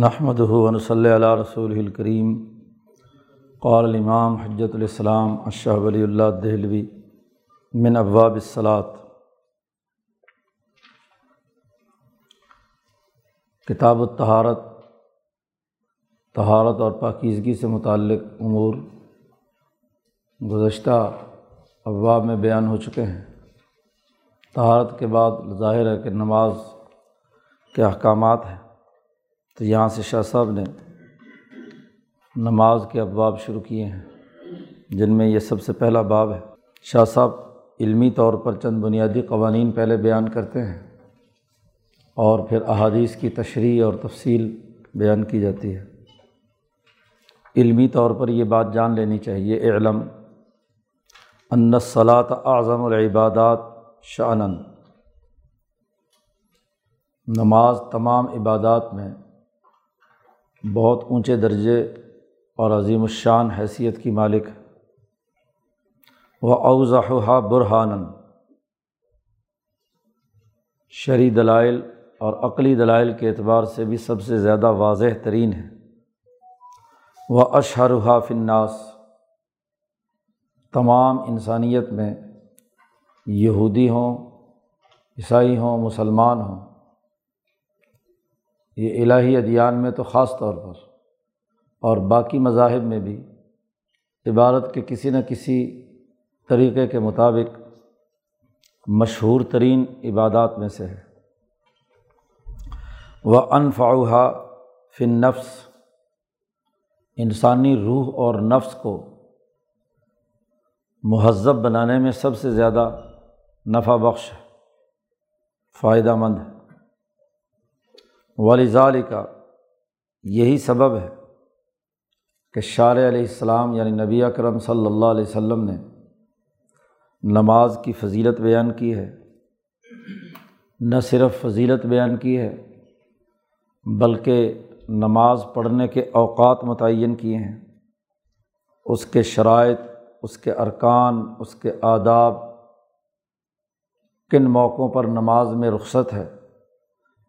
نحمد ہُون صلی اللہ رسول الکریم قال الامام حجت الاسلام اشہ ولی اللہ دہلوی من ابواب الصلاۃ کتاب الطہارت، طہارت اور پاکیزگی سے متعلق امور گزشتہ ابواب میں بیان ہو چکے ہیں۔ طہارت کے بعد ظاہر ہے کہ نماز کے احکامات ہیں۔ تو یہاں سے شاہ صاحب نے نماز کے ابواب شروع کیے ہیں، جن میں یہ سب سے پہلا باب ہے۔ شاہ صاحب علمی طور پر چند بنیادی قوانین پہلے بیان کرتے ہیں اور پھر احادیث کی تشریح اور تفصیل بیان کی جاتی ہے۔ علمی طور پر یہ بات جان لینی چاہیے علم ان صلاۃ اعظم العبادات شعنن نماز تمام عبادات میں بہت اونچے درجے اور عظیم الشان حیثیت کی مالک ہے وہ اوضحا برہانن شرعی دلائل اور عقلی دلائل کے اعتبار سے بھی سب سے زیادہ واضح ترین ہے وہ اشہرحا فناس تمام انسانیت میں یہودی ہوں، عیسائی ہوں، مسلمان ہوں۔ یہ الہی ادیان میں تو خاص طور پر اور باقی مذاہب میں بھی عبادت کے کسی نہ کسی طریقے کے مطابق مشہور ترین عبادات میں سے ہے۔ وہ انفعہ فن نفس انسانی روح اور نفس کو مہذب بنانے میں سب سے زیادہ نفع بخش ہے فائدہ مند ہے۔ والظال کا یہی سبب ہے کہ شار علیہ السلام یعنی نبی اکرم صلی اللہ علیہ وسلم نے نماز کی فضیلت بیان کی ہے۔ نہ صرف فضیلت بیان کی ہے، بلکہ نماز پڑھنے کے اوقات متعین کیے ہیں۔ اس کے شرائط، اس کے ارکان، اس کے آداب کن موقعوں پر نماز میں رخصت ہے؟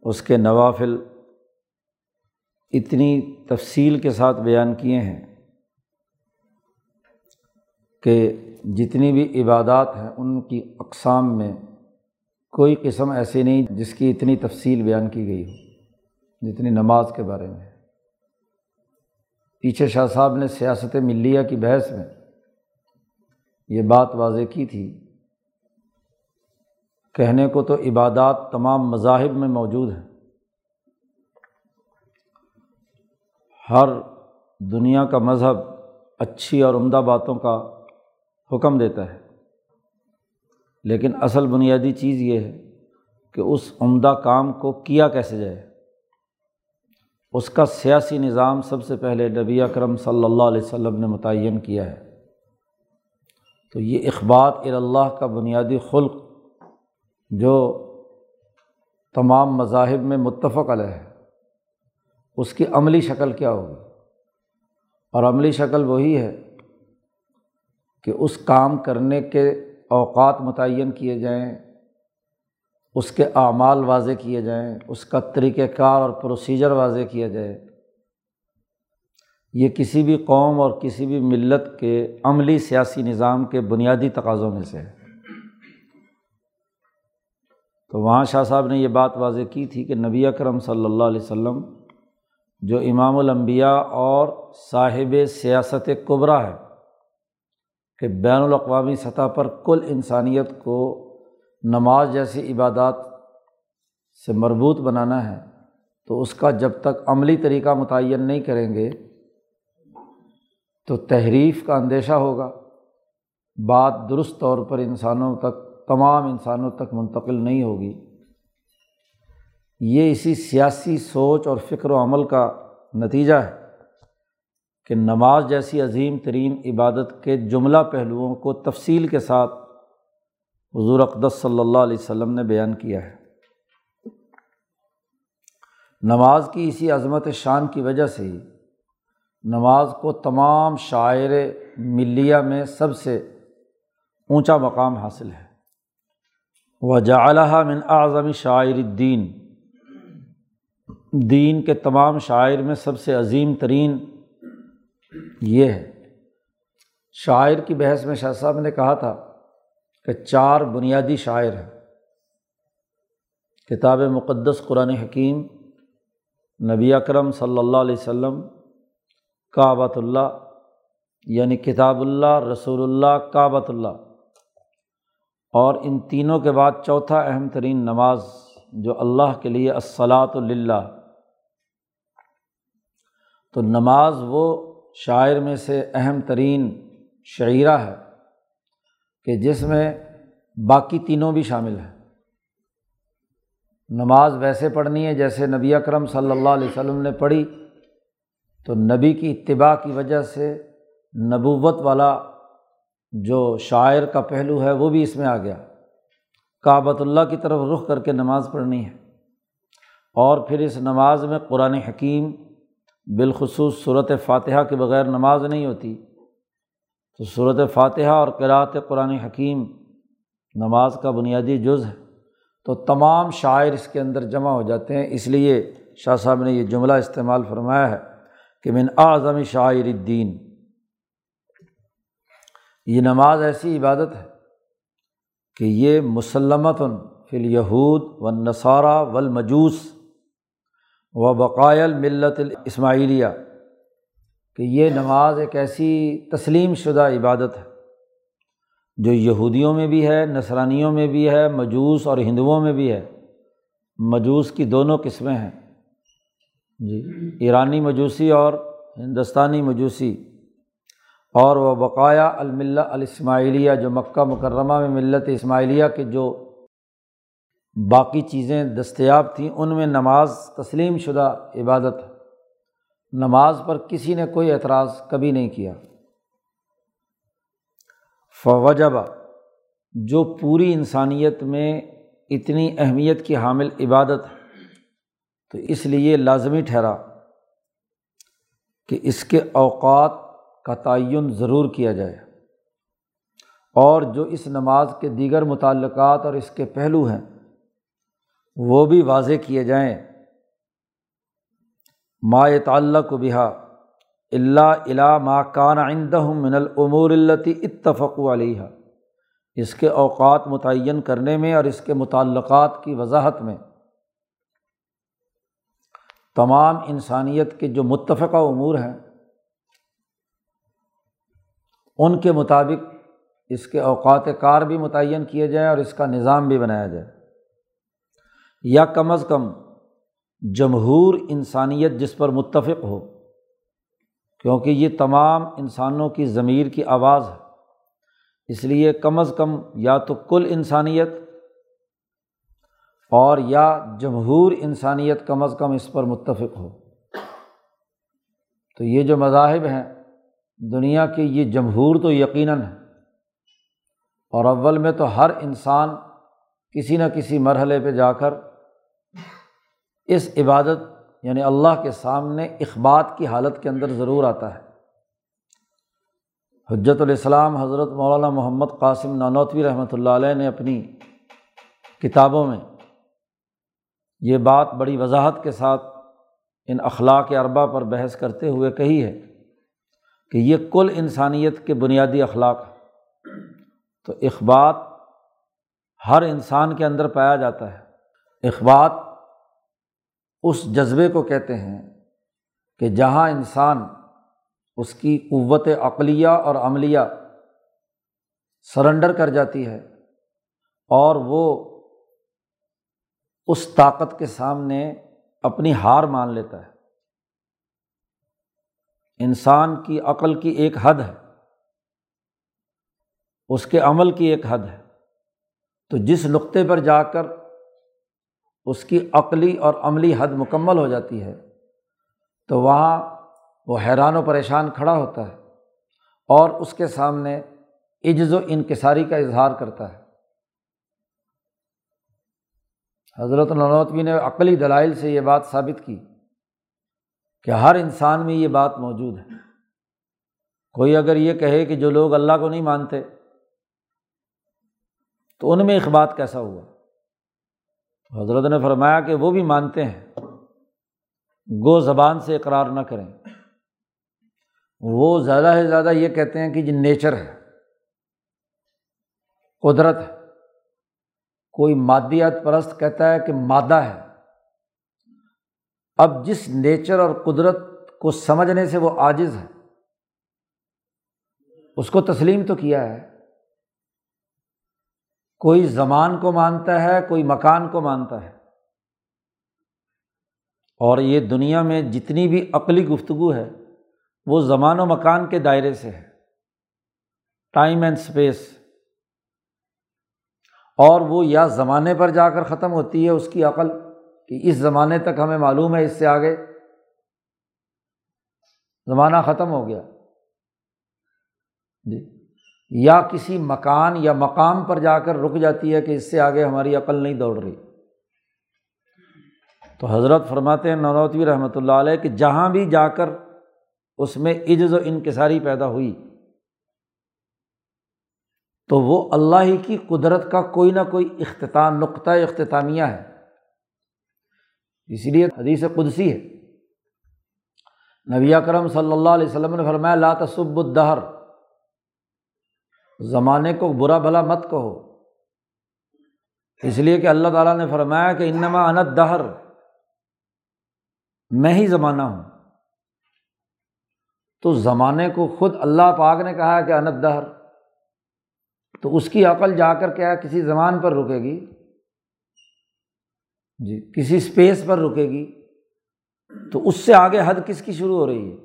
اس کے نوافل اتنی تفصیل کے ساتھ بیان کیے ہیں کہ جتنی بھی عبادات ہیں ان کی اقسام میں کوئی قسم ایسی نہیں جس کی اتنی تفصیل بیان کی گئی ہو، جتنی نماز کے بارے میں۔ پیچھے شاہ صاحب نے سیاست ملیہ کی بحث میں یہ بات واضح کی تھی کہنے کو تو عبادات تمام مذاہب میں موجود ہیں۔ ہر دنیا کا مذہب اچھی اور عمدہ باتوں کا حکم دیتا ہے۔ لیکن اصل بنیادی چیز یہ ہے کہ اس عمدہ کام کو کیا کیسے جائے۔ اس کا سیاسی نظام سب سے پہلے نبی اکرم صلی اللہ علیہ وسلم نے متعین کیا ہے۔ تو یہ اخبات اللہ کا بنیادی خلق جو تمام مذاہب میں متفق علیہ ہے، اس کی عملی شکل کیا ہوگی؟ اور عملی شکل وہی ہے کہ اس کام کرنے کے اوقات متعین کیے جائیں، اس کے اعمال واضح کیے جائیں، اس کا طریقۂ کار اور پروسیجر واضح کیا جائے یہ کسی بھی قوم اور کسی بھی ملت کے عملی سیاسی نظام کے بنیادی تقاضوں میں سے ہے۔ تو وہاں شاہ صاحب نے یہ بات واضح کی تھی کہ نبی اکرم صلی اللہ علیہ وسلم جو امام الانبیاء اور صاحب سیاست قبرا ہے کہ بین الاقوامی سطح پر کل انسانیت کو نماز جیسی عبادات سے مربوط بنانا ہے، تو اس کا جب تک عملی طریقہ متعین نہیں کریں گے تو تحریف کا اندیشہ ہوگا۔ بات درست طور پر انسانوں تک تمام انسانوں تک منتقل نہیں ہوگی۔ یہ اسی سیاسی سوچ اور فکر و عمل کا نتیجہ ہے کہ نماز جیسی عظیم ترین عبادت کے جملہ پہلوؤں کو تفصیل کے ساتھ حضور اقدس صلی اللہ علیہ وسلم نے بیان کیا ہے۔ نماز کی اسی عظمت شان کی وجہ سے ہی نماز کو تمام شاعر ملیہ میں سب سے اونچا مقام حاصل ہے۔ و من اعظم شاعر الدین۔ دین کے تمام شاعر میں سب سے عظیم ترین یہ ہے۔ شاعر کی بحث میں شاہ صاحب نے کہا تھا کہ چار بنیادی شاعر ہیں۔ کتاب مقدس، قرآن حکیم، نبی اکرم صلی اللہ علیہ وسلم، کعبۃ اللہ یعنی کتاب اللہ، رسول اللہ، کعبۃ اللہ۔ اور ان تینوں کے بعد چوتھا اہم ترین نماز جو اللہ کے لیے الصلاۃ اللہ تو نماز وہ شاعر میں سے اہم ترین شعرہ ہے کہ جس میں باقی تینوں بھی شامل ہیں۔ نماز ویسے پڑھنی ہے جیسے نبی اکرم صلی اللہ علیہ وسلم نے پڑھی تو نبی کی اتباع کی وجہ سے نبوت والا جو شاعر کا پہلو ہے وہ بھی اس میں آ گیا۔ کعبۃ اللہ کی طرف رخ کر کے نماز پڑھنی ہے۔ اور پھر اس نماز میں قرآن حکیم بالخصوص صورت فاتحہ کے بغیر نماز نہیں ہوتی۔ تو صورت فاتحہ اور قرأت قرآن حکیم نماز کا بنیادی جز ہے۔ تو تمام شاعر اس کے اندر جمع ہو جاتے ہیں۔ اس لیے شاہ صاحب نے یہ جملہ استعمال فرمایا ہے کہ من اعظم شاعر الدین۔ یہ نماز ایسی عبادت ہے کہ یہ مسلمت فل یہود و نصارہ ولمجوس و بقائل ملت الاسماعیلیہ، کہ یہ نماز ایک ایسی تسلیم شدہ عبادت ہے جو یہودیوں میں بھی ہے نسرانیوں میں بھی ہے، مجوس اور ہندوؤں میں بھی ہے۔ مجوس کی دونوں قسمیں ہیں۔ جی ایرانی مجوسی اور ہندوستانی مجوسی۔ اور وہ بقایا الملہ الاسماعیلیہ جو مکہ مکرمہ میں ملت اسماعیلیہ کے جو باقی چیزیں دستیاب تھیں، ان میں نماز تسلیم شدہ عبادت ہے۔ نماز پر کسی نے کوئی اعتراض کبھی نہیں کیا۔ فوجبہ، جو پوری انسانیت میں اتنی اہمیت کی حامل عبادت ہے۔ تو اس لیے لازمی ٹھہرا کہ اس کے اوقات کا تعین ضرور کیا جائے۔ اور جو اس نماز کے دیگر متعلقات اور اس کے پہلو ہیں، وہ بھی واضح کیے جائیں۔ ما تعلق و بہا اللہ الا ما کان آئندہ من العمور التی اتفق علیہ اس کے اوقات متعین کرنے میں اور اس کے متعلقات کی وضاحت میں۔ تمام انسانیت کے جو متفقہ امور ہیں ان کے مطابق اس کے اوقات کار بھی متعین کیے جائیں اور اس کا نظام بھی بنایا جائے۔ یا کم از کم جمہور انسانیت جس پر متفق ہو، کیونکہ یہ تمام انسانوں کی ضمیر کی آواز ہے۔ اس لیے کم از کم یا تو کل انسانیت اور یا جمہور انسانیت کم از کم اس پر متفق ہو۔ تو یہ جو مذاہب ہیں دنیا کے یہ جمہور تو یقیناً ہے اور اول میں تو ہر انسان کسی نہ کسی مرحلے پہ جا کر اس عبادت یعنی اللہ کے سامنے اخبات کی حالت کے اندر ضرور آتا ہے۔ حجت الاسلام حضرت مولانا محمد قاسم نانوتوی رحمۃ اللہ علیہ نے اپنی کتابوں میں یہ بات بڑی وضاحت کے ساتھ ان اخلاق اربا پر بحث کرتے ہوئے کہی ہے۔ کہ یہ کل انسانیت کے بنیادی اخلاق تو اخبات ہر انسان کے اندر پایا جاتا ہے۔ اخبات اس جذبے کو کہتے ہیں کہ جہاں انسان اس کی قوت عقلیہ اور عملیہ سرنڈر کر جاتی ہے اور وہ اس طاقت کے سامنے اپنی ہار مان لیتا ہے۔ انسان کی عقل کی ایک حد ہے، اس کے عمل کی ایک حد ہے۔ تو جس نقطے پر جا کر اس کی عقلی اور عملی حد مکمل ہو جاتی ہے، تو وہاں وہ حیران و پریشان کھڑا ہوتا ہے اور اس کے سامنے عجز و انکساری کا اظہار کرتا ہے۔ حضرت نوتوی نے عقلی دلائل سے یہ بات ثابت کی۔ کہ ہر انسان میں یہ بات موجود ہے۔ کوئی اگر یہ کہے کہ جو لوگ اللہ کو نہیں مانتے، تو ان میں اخبات کیسا ہوا؟ حضرت نے فرمایا کہ وہ بھی مانتے ہیں۔ گو زبان سے اقرار نہ کریں۔ وہ زیادہ سے زیادہ یہ کہتے ہیں کہ جی نیچر ہے، قدرت ہے۔ کوئی مادیات پرست کہتا ہے کہ مادہ ہے۔ اب جس نیچر اور قدرت کو سمجھنے سے وہ عاجز ہے، اس کو تسلیم تو کیا ہے۔ کوئی زمان کو مانتا ہے، کوئی مکان کو مانتا ہے۔ اور یہ دنیا میں جتنی بھی عقلی گفتگو ہے، وہ زمان و مکان کے دائرے سے ہے۔ ٹائم اینڈ اسپیس اور وہ یا زمانے پر جا کر ختم ہوتی ہے، اس کی عقل کہ اس زمانے تک ہمیں معلوم ہے اس سے آگے زمانہ ختم ہو گیا۔ جی۔ یا کسی مکان یا مقام پر جا کر رک جاتی ہے کہ اس سے آگے ہماری عقل نہیں دوڑ رہی۔ تو حضرت فرماتے ہیں، نوروتوی رحمۃ اللہ علیہ، کہ جہاں بھی جا کر اس میں عجز و انکساری پیدا ہوئی، تو وہ اللہ ہی کی قدرت کا کوئی نہ کوئی اختتام، نقطۂ اختتامیہ ہے۔ اسی لیے حدیث قدسی ہے۔ نبی کرم صلی اللہ علیہ وسلم نے فرمایا، لا تصب الدہر۔ زمانے کو برا بھلا مت کہو۔ اس لیے کہ اللہ تعالیٰ نے فرمایا کہ انما انت دہر میں ہی زمانہ ہوں۔ تو زمانے کو خود اللہ پاک نے کہا کہ انت دہر تو اس کی عقل جا کر کیا کسی زمان پر رکے گی۔ جی کسی اسپیس پر رکے گی تو اس سے آگے حد کس کی شروع ہو رہی ہے؟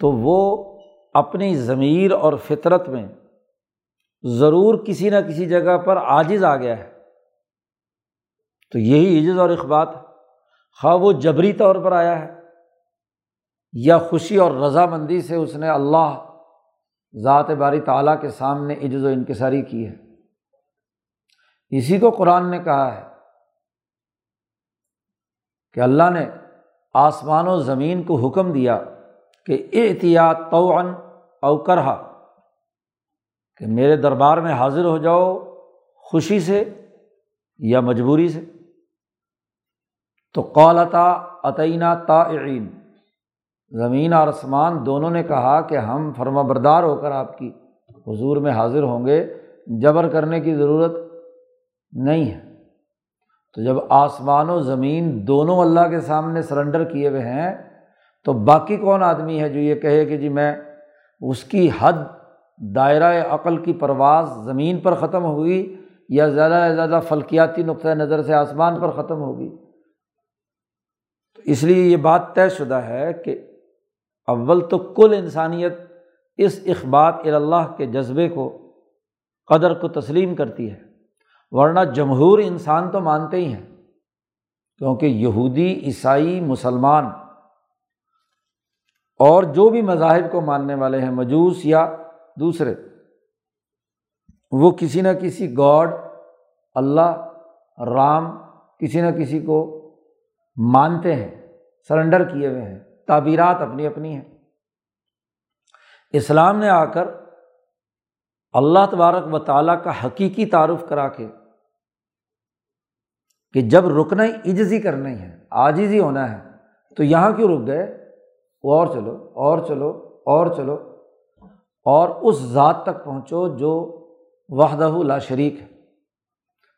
تو وہ اپنی ضمیر اور فطرت میں ضرور کسی نہ کسی جگہ پر عاجز آ گیا ہے۔ تو یہی عجز اور اخبات خواہ وہ جبری طور پر آیا ہے یا خوشی اور رضامندی سے اس نے اللہ، ذات باری تعالیٰ کے سامنے عجز و انکساری کی ہے۔ اسی کو قرآن نے کہا ہے۔ کہ اللہ نے آسمان و زمین کو حکم دیا کہ احتیاط توعن اوکرہا کہ میرے دربار میں حاضر ہو جاؤ خوشی سے یا مجبوری سے۔ تو قولتا عطینہ تعین زمین اور آسمان دونوں نے کہا کہ ہم فرما بردار ہو کر آپ کی حضور میں حاضر ہوں گے، جبر کرنے کی ضرورت نہیں ہے۔ تو جب آسمان و زمین دونوں اللہ کے سامنے سرنڈر کیے ہوئے ہیں، تو باقی کون آدمی ہے جو یہ کہے کہ جی میں اس کی حد دائرۂ عقل کی پرواز زمین پر ختم ہوگی یا زیادہ سے زیادہ فلکیاتی نقطۂ نظر سے آسمان پر ختم ہوگی؟ تو اس لیے یہ بات طے شدہ ہے کہ اول تو کل انسانیت اس اخبات اللہ کے جذبے کو، قدر کو تسلیم کرتی ہے۔ ورنہ جمہور انسان تو مانتے ہی ہیں، کیونکہ یہودی، عیسائی، مسلمان اور جو بھی مذاہب کو ماننے والے ہیں، مجوس یا دوسرے، وہ کسی نہ کسی گاڈ، اللہ، رام کسی نہ کسی کو مانتے ہیں، سرنڈر کیے ہوئے ہیں، تعبیرات اپنی اپنی ہیں۔ اسلام نے آ کر اللہ تبارک و تعالیٰ کا حقیقی تعارف کرا کے کہ جب رکنا ہی عجزی کرنا ہی ہے آجزی ہونا ہے، تو یہاں کیوں رک گئے؟ اور چلو اور چلو اور چلو، اور اس ذات تک پہنچو جو وحدہ لا شریک ہے۔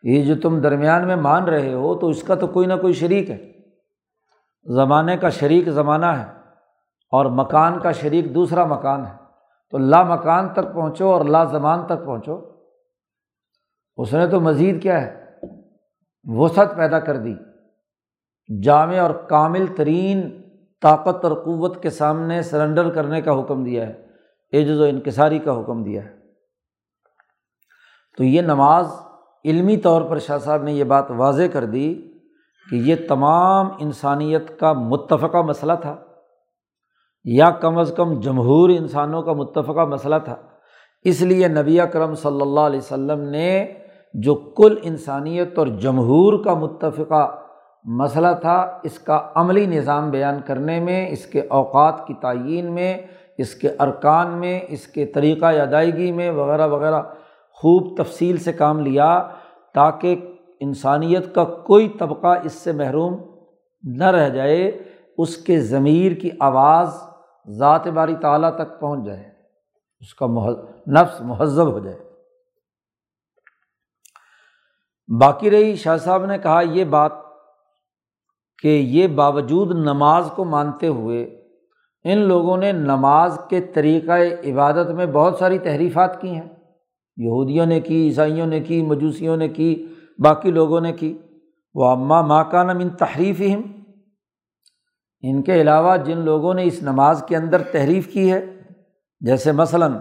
یہ جو تم درمیان میں مان رہے ہو، تو اس کا تو کوئی نہ کوئی شریک ہے۔ زمانے کا شریک زمانہ ہے اور مکان کا شریک دوسرا مکان ہے۔ تو لا مکان تک پہنچو اور لا زمان تک پہنچو۔ اس نے تو مزید کیا ہے؟ وسعت پیدا کر دی۔ جامع اور کامل ترین طاقت اور قوت کے سامنے سرنڈر کرنے کا حکم دیا ہے۔ عجز و انکساری کا حکم دیا ہے۔ تو یہ نماز علمی طور پر شاہ صاحب نے یہ بات واضح کر دی کہ یہ تمام انسانیت کا متفقہ مسئلہ تھا، یا کم از کم جمہور انسانوں کا متفقہ مسئلہ تھا۔ اس لیے نبی کرم صلی اللہ علیہ وسلم نے جو کل انسانیت اور جمہور کا متفقہ مسئلہ تھا، اس کا عملی نظام بیان کرنے میں، اس کے اوقات کی تعین میں، اس کے ارکان میں، اس کے طریقۂ ادائیگی میں وغیرہ وغیرہ خوب تفصیل سے کام لیا تاکہ انسانیت کا کوئی طبقہ اس سے محروم نہ رہ جائے، اس کے ضمیر کی آواز ذات باری تعالیٰ تک پہنچ جائے، اس کا نفس مہذب ہو جائے۔ باقی رہی شاہ صاحب نے کہا یہ بات کہ یہ باوجود نماز کو مانتے ہوئے ان لوگوں نے نماز کے طریقۂ عبادت میں بہت ساری تحریفات کی ہیں۔ یہودیوں نے کی، عیسائیوں نے کی، مجوسیوں نے کی، باقی لوگوں نے کی۔ وہ اماں ماں کا نم ان تحریف ہم ان کے علاوہ جن لوگوں نے اس نماز کے اندر تحریف کی ہے، جیسے مثلاً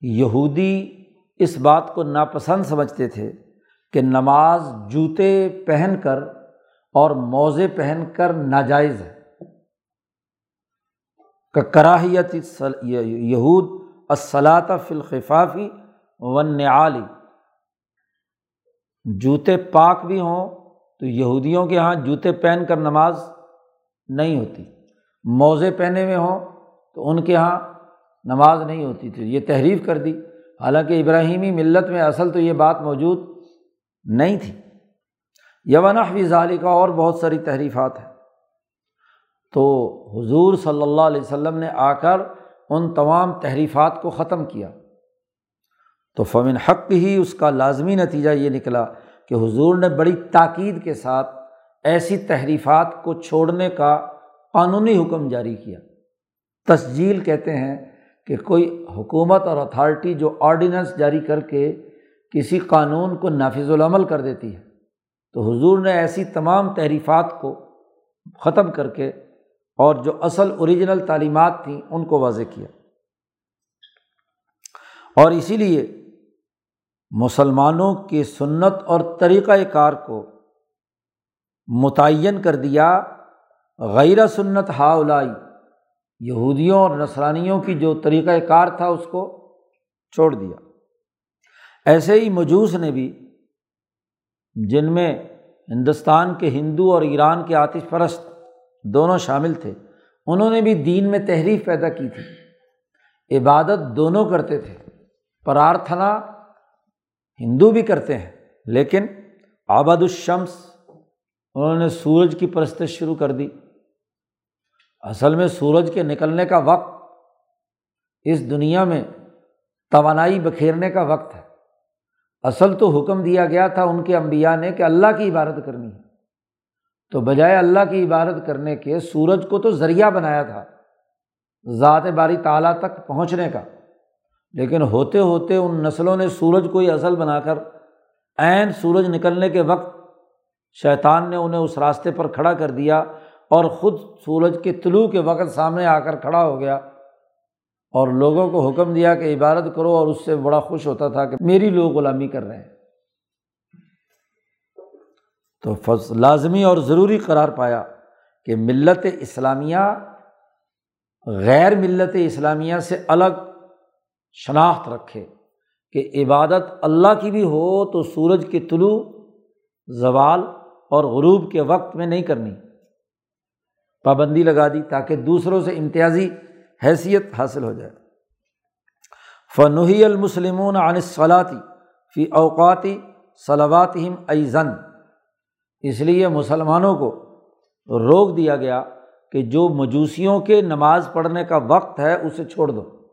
یہودی اس بات کو ناپسند سمجھتے تھے۔ کہ نماز جوتے پہن کر اور موزے پہن کر ناجائز ہے۔ کراہیت یہود اصلاط فلخفافی ون علی جوتے پاک بھی ہوں تو یہودیوں کے یہاں جوتے پہن کر نماز نہیں ہوتی۔ موزے پہنے ہوئے ہوں تو ان کے یہاں نماز نہیں ہوتی۔ تھی یہ تحریف کر دی۔ حالانکہ ابراہیمی ملت میں اصل تو یہ بات موجود نہیں تھی۔ یون ظالی کا اور بہت ساری تحریفات ہیں۔ تو حضور صلی اللہ علیہ وسلم نے آ کر ان تمام تحریفات کو ختم کیا۔ تو فمن حق ہی اس کا لازمی نتیجہ یہ نکلا کہ حضور نے بڑی تاکید کے ساتھ ایسی تحریفات کو چھوڑنے کا قانونی حکم جاری کیا۔ تسجیل کہتے ہیں کہ کوئی حکومت اور اتھارٹی جو آرڈیننس جاری کر کے کسی قانون کو نافذ العمل کر دیتی ہے۔ تو حضور نے ایسی تمام تحریفات کو ختم کر کے اور جو اصل اوریجنل تعلیمات تھیں ان کو واضح کیا۔ اور اسی لیے مسلمانوں کی سنت اور طریقۂ کار کو متعین کر دیا غیر سنت ہا اولائی یہودیوں اور نسرانیوں کی جو طریقۂ کار تھا اس کو چھوڑ دیا۔ ایسے ہی مجوس نے بھی جن میں ہندوستان کے ہندو اور ایران کے آتش پرست دونوں شامل تھے، انہوں نے بھی دین میں تحریف پیدا کی تھی۔ عبادت دونوں کرتے تھے۔ پرارتھنا ہندو بھی کرتے ہیں، لیکن آباد الشمس انہوں نے سورج کی پرستش شروع کر دی۔ اصل میں سورج کے نکلنے کا وقت اس دنیا میں توانائی بکھیرنے کا وقت ہے۔ اصل تو حکم دیا گیا تھا ان کے امبیا نے کہ اللہ کی عبادت کرنی ہے۔ تو بجائے اللہ کی عبادت کرنے کے سورج کو تو ذریعہ بنایا تھا ذات باری تعالیٰ تک پہنچنے کا۔ لیکن ہوتے ہوتے ان نسلوں نے سورج کو ہی اصل بنا کر عین سورج نکلنے کے وقت شیطان نے انہیں اس راستے پر کھڑا کر دیا اور خود سورج کے طلوع کے وقت سامنے آ کر کھڑا ہو گیا۔ اور لوگوں کو حکم دیا کہ عبادت کرو اور اس سے بڑا خوش ہوتا تھا کہ میری لوگ غلامی کر رہے ہیں۔ تو فض، لازمی اور ضروری قرار پایا کہ ملت اسلامیہ غیر ملت اسلامیہ سے الگ شناخت رکھے کہ عبادت اللہ کی بھی ہو تو سورج کے طلوع، زوال اور غروب کے وقت میں نہیں کرنی۔ پابندی لگا دی تاکہ دوسروں سے امتیازی حیثیت حاصل ہو جائے۔ فنحی المسلمون عن صلاطی فی اوقاتی صلواتہم ایزن اس لیے مسلمانوں کو روک دیا گیا کہ جو مجوسیوں کے نماز پڑھنے کا وقت ہے اسے چھوڑ دو۔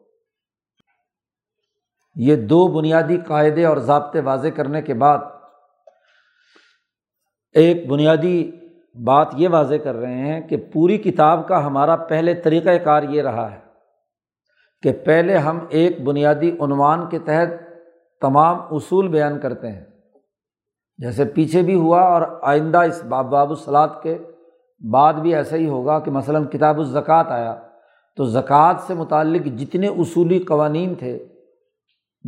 یہ دو بنیادی قاعدے اور ضابطے واضح کرنے کے بعد ایک بنیادی بات یہ واضح کر رہے ہیں کہ پوری کتاب کا ہمارا پہلے طریقۂ کار یہ رہا ہے کہ پہلے ہم ایک بنیادی عنوان کے تحت تمام اصول بیان کرتے ہیں۔ جیسے پیچھے بھی ہوا اور آئندہ اس باب باب الصلاط کے بعد بھی ایسا ہی ہوگا کہ مثلاً کتاب الزکوٰۃ آیا تو زکوٰۃ سے متعلق جتنے اصولی قوانین تھے،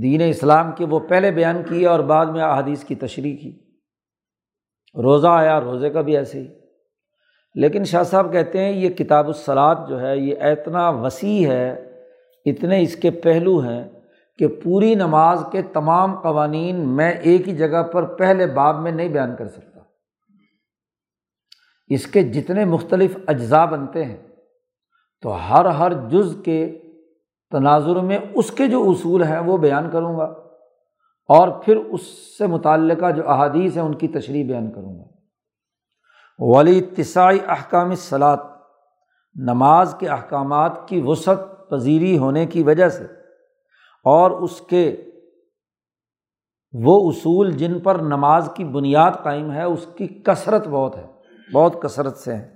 دین اسلام کے وہ پہلے بیان کیے اور بعد میں احادیث کی تشریح کی۔ روزہ آیا، روزے کا بھی ایسے ہی۔ لیکن شاہ صاحب کہتے ہیں، یہ کتاب الصلاط جو ہے، یہ اتنا وسیع ہے، اتنے اس کے پہلو ہیں کہ پوری نماز کے تمام قوانین میں ایک ہی جگہ پر پہلے باب میں نہیں بیان کر سکتا۔ اس کے جتنے مختلف اجزاء بنتے ہیں، تو ہر ہر جز کے تناظر میں اس کے جو اصول ہیں وہ بیان کروں گا۔ اور پھر اس سے متعلقہ جو احادیث ہیں ان کی تشریح بیان کروں گا۔ ولی اتسائی احکام سلاد نماز کے احکامات کی وسعت پذیری ہونے کی وجہ سے اور اس کے وہ اصول جن پر نماز کی بنیاد قائم ہے، اس کی کثرت بہت ہے، بہت کثرت سے ہے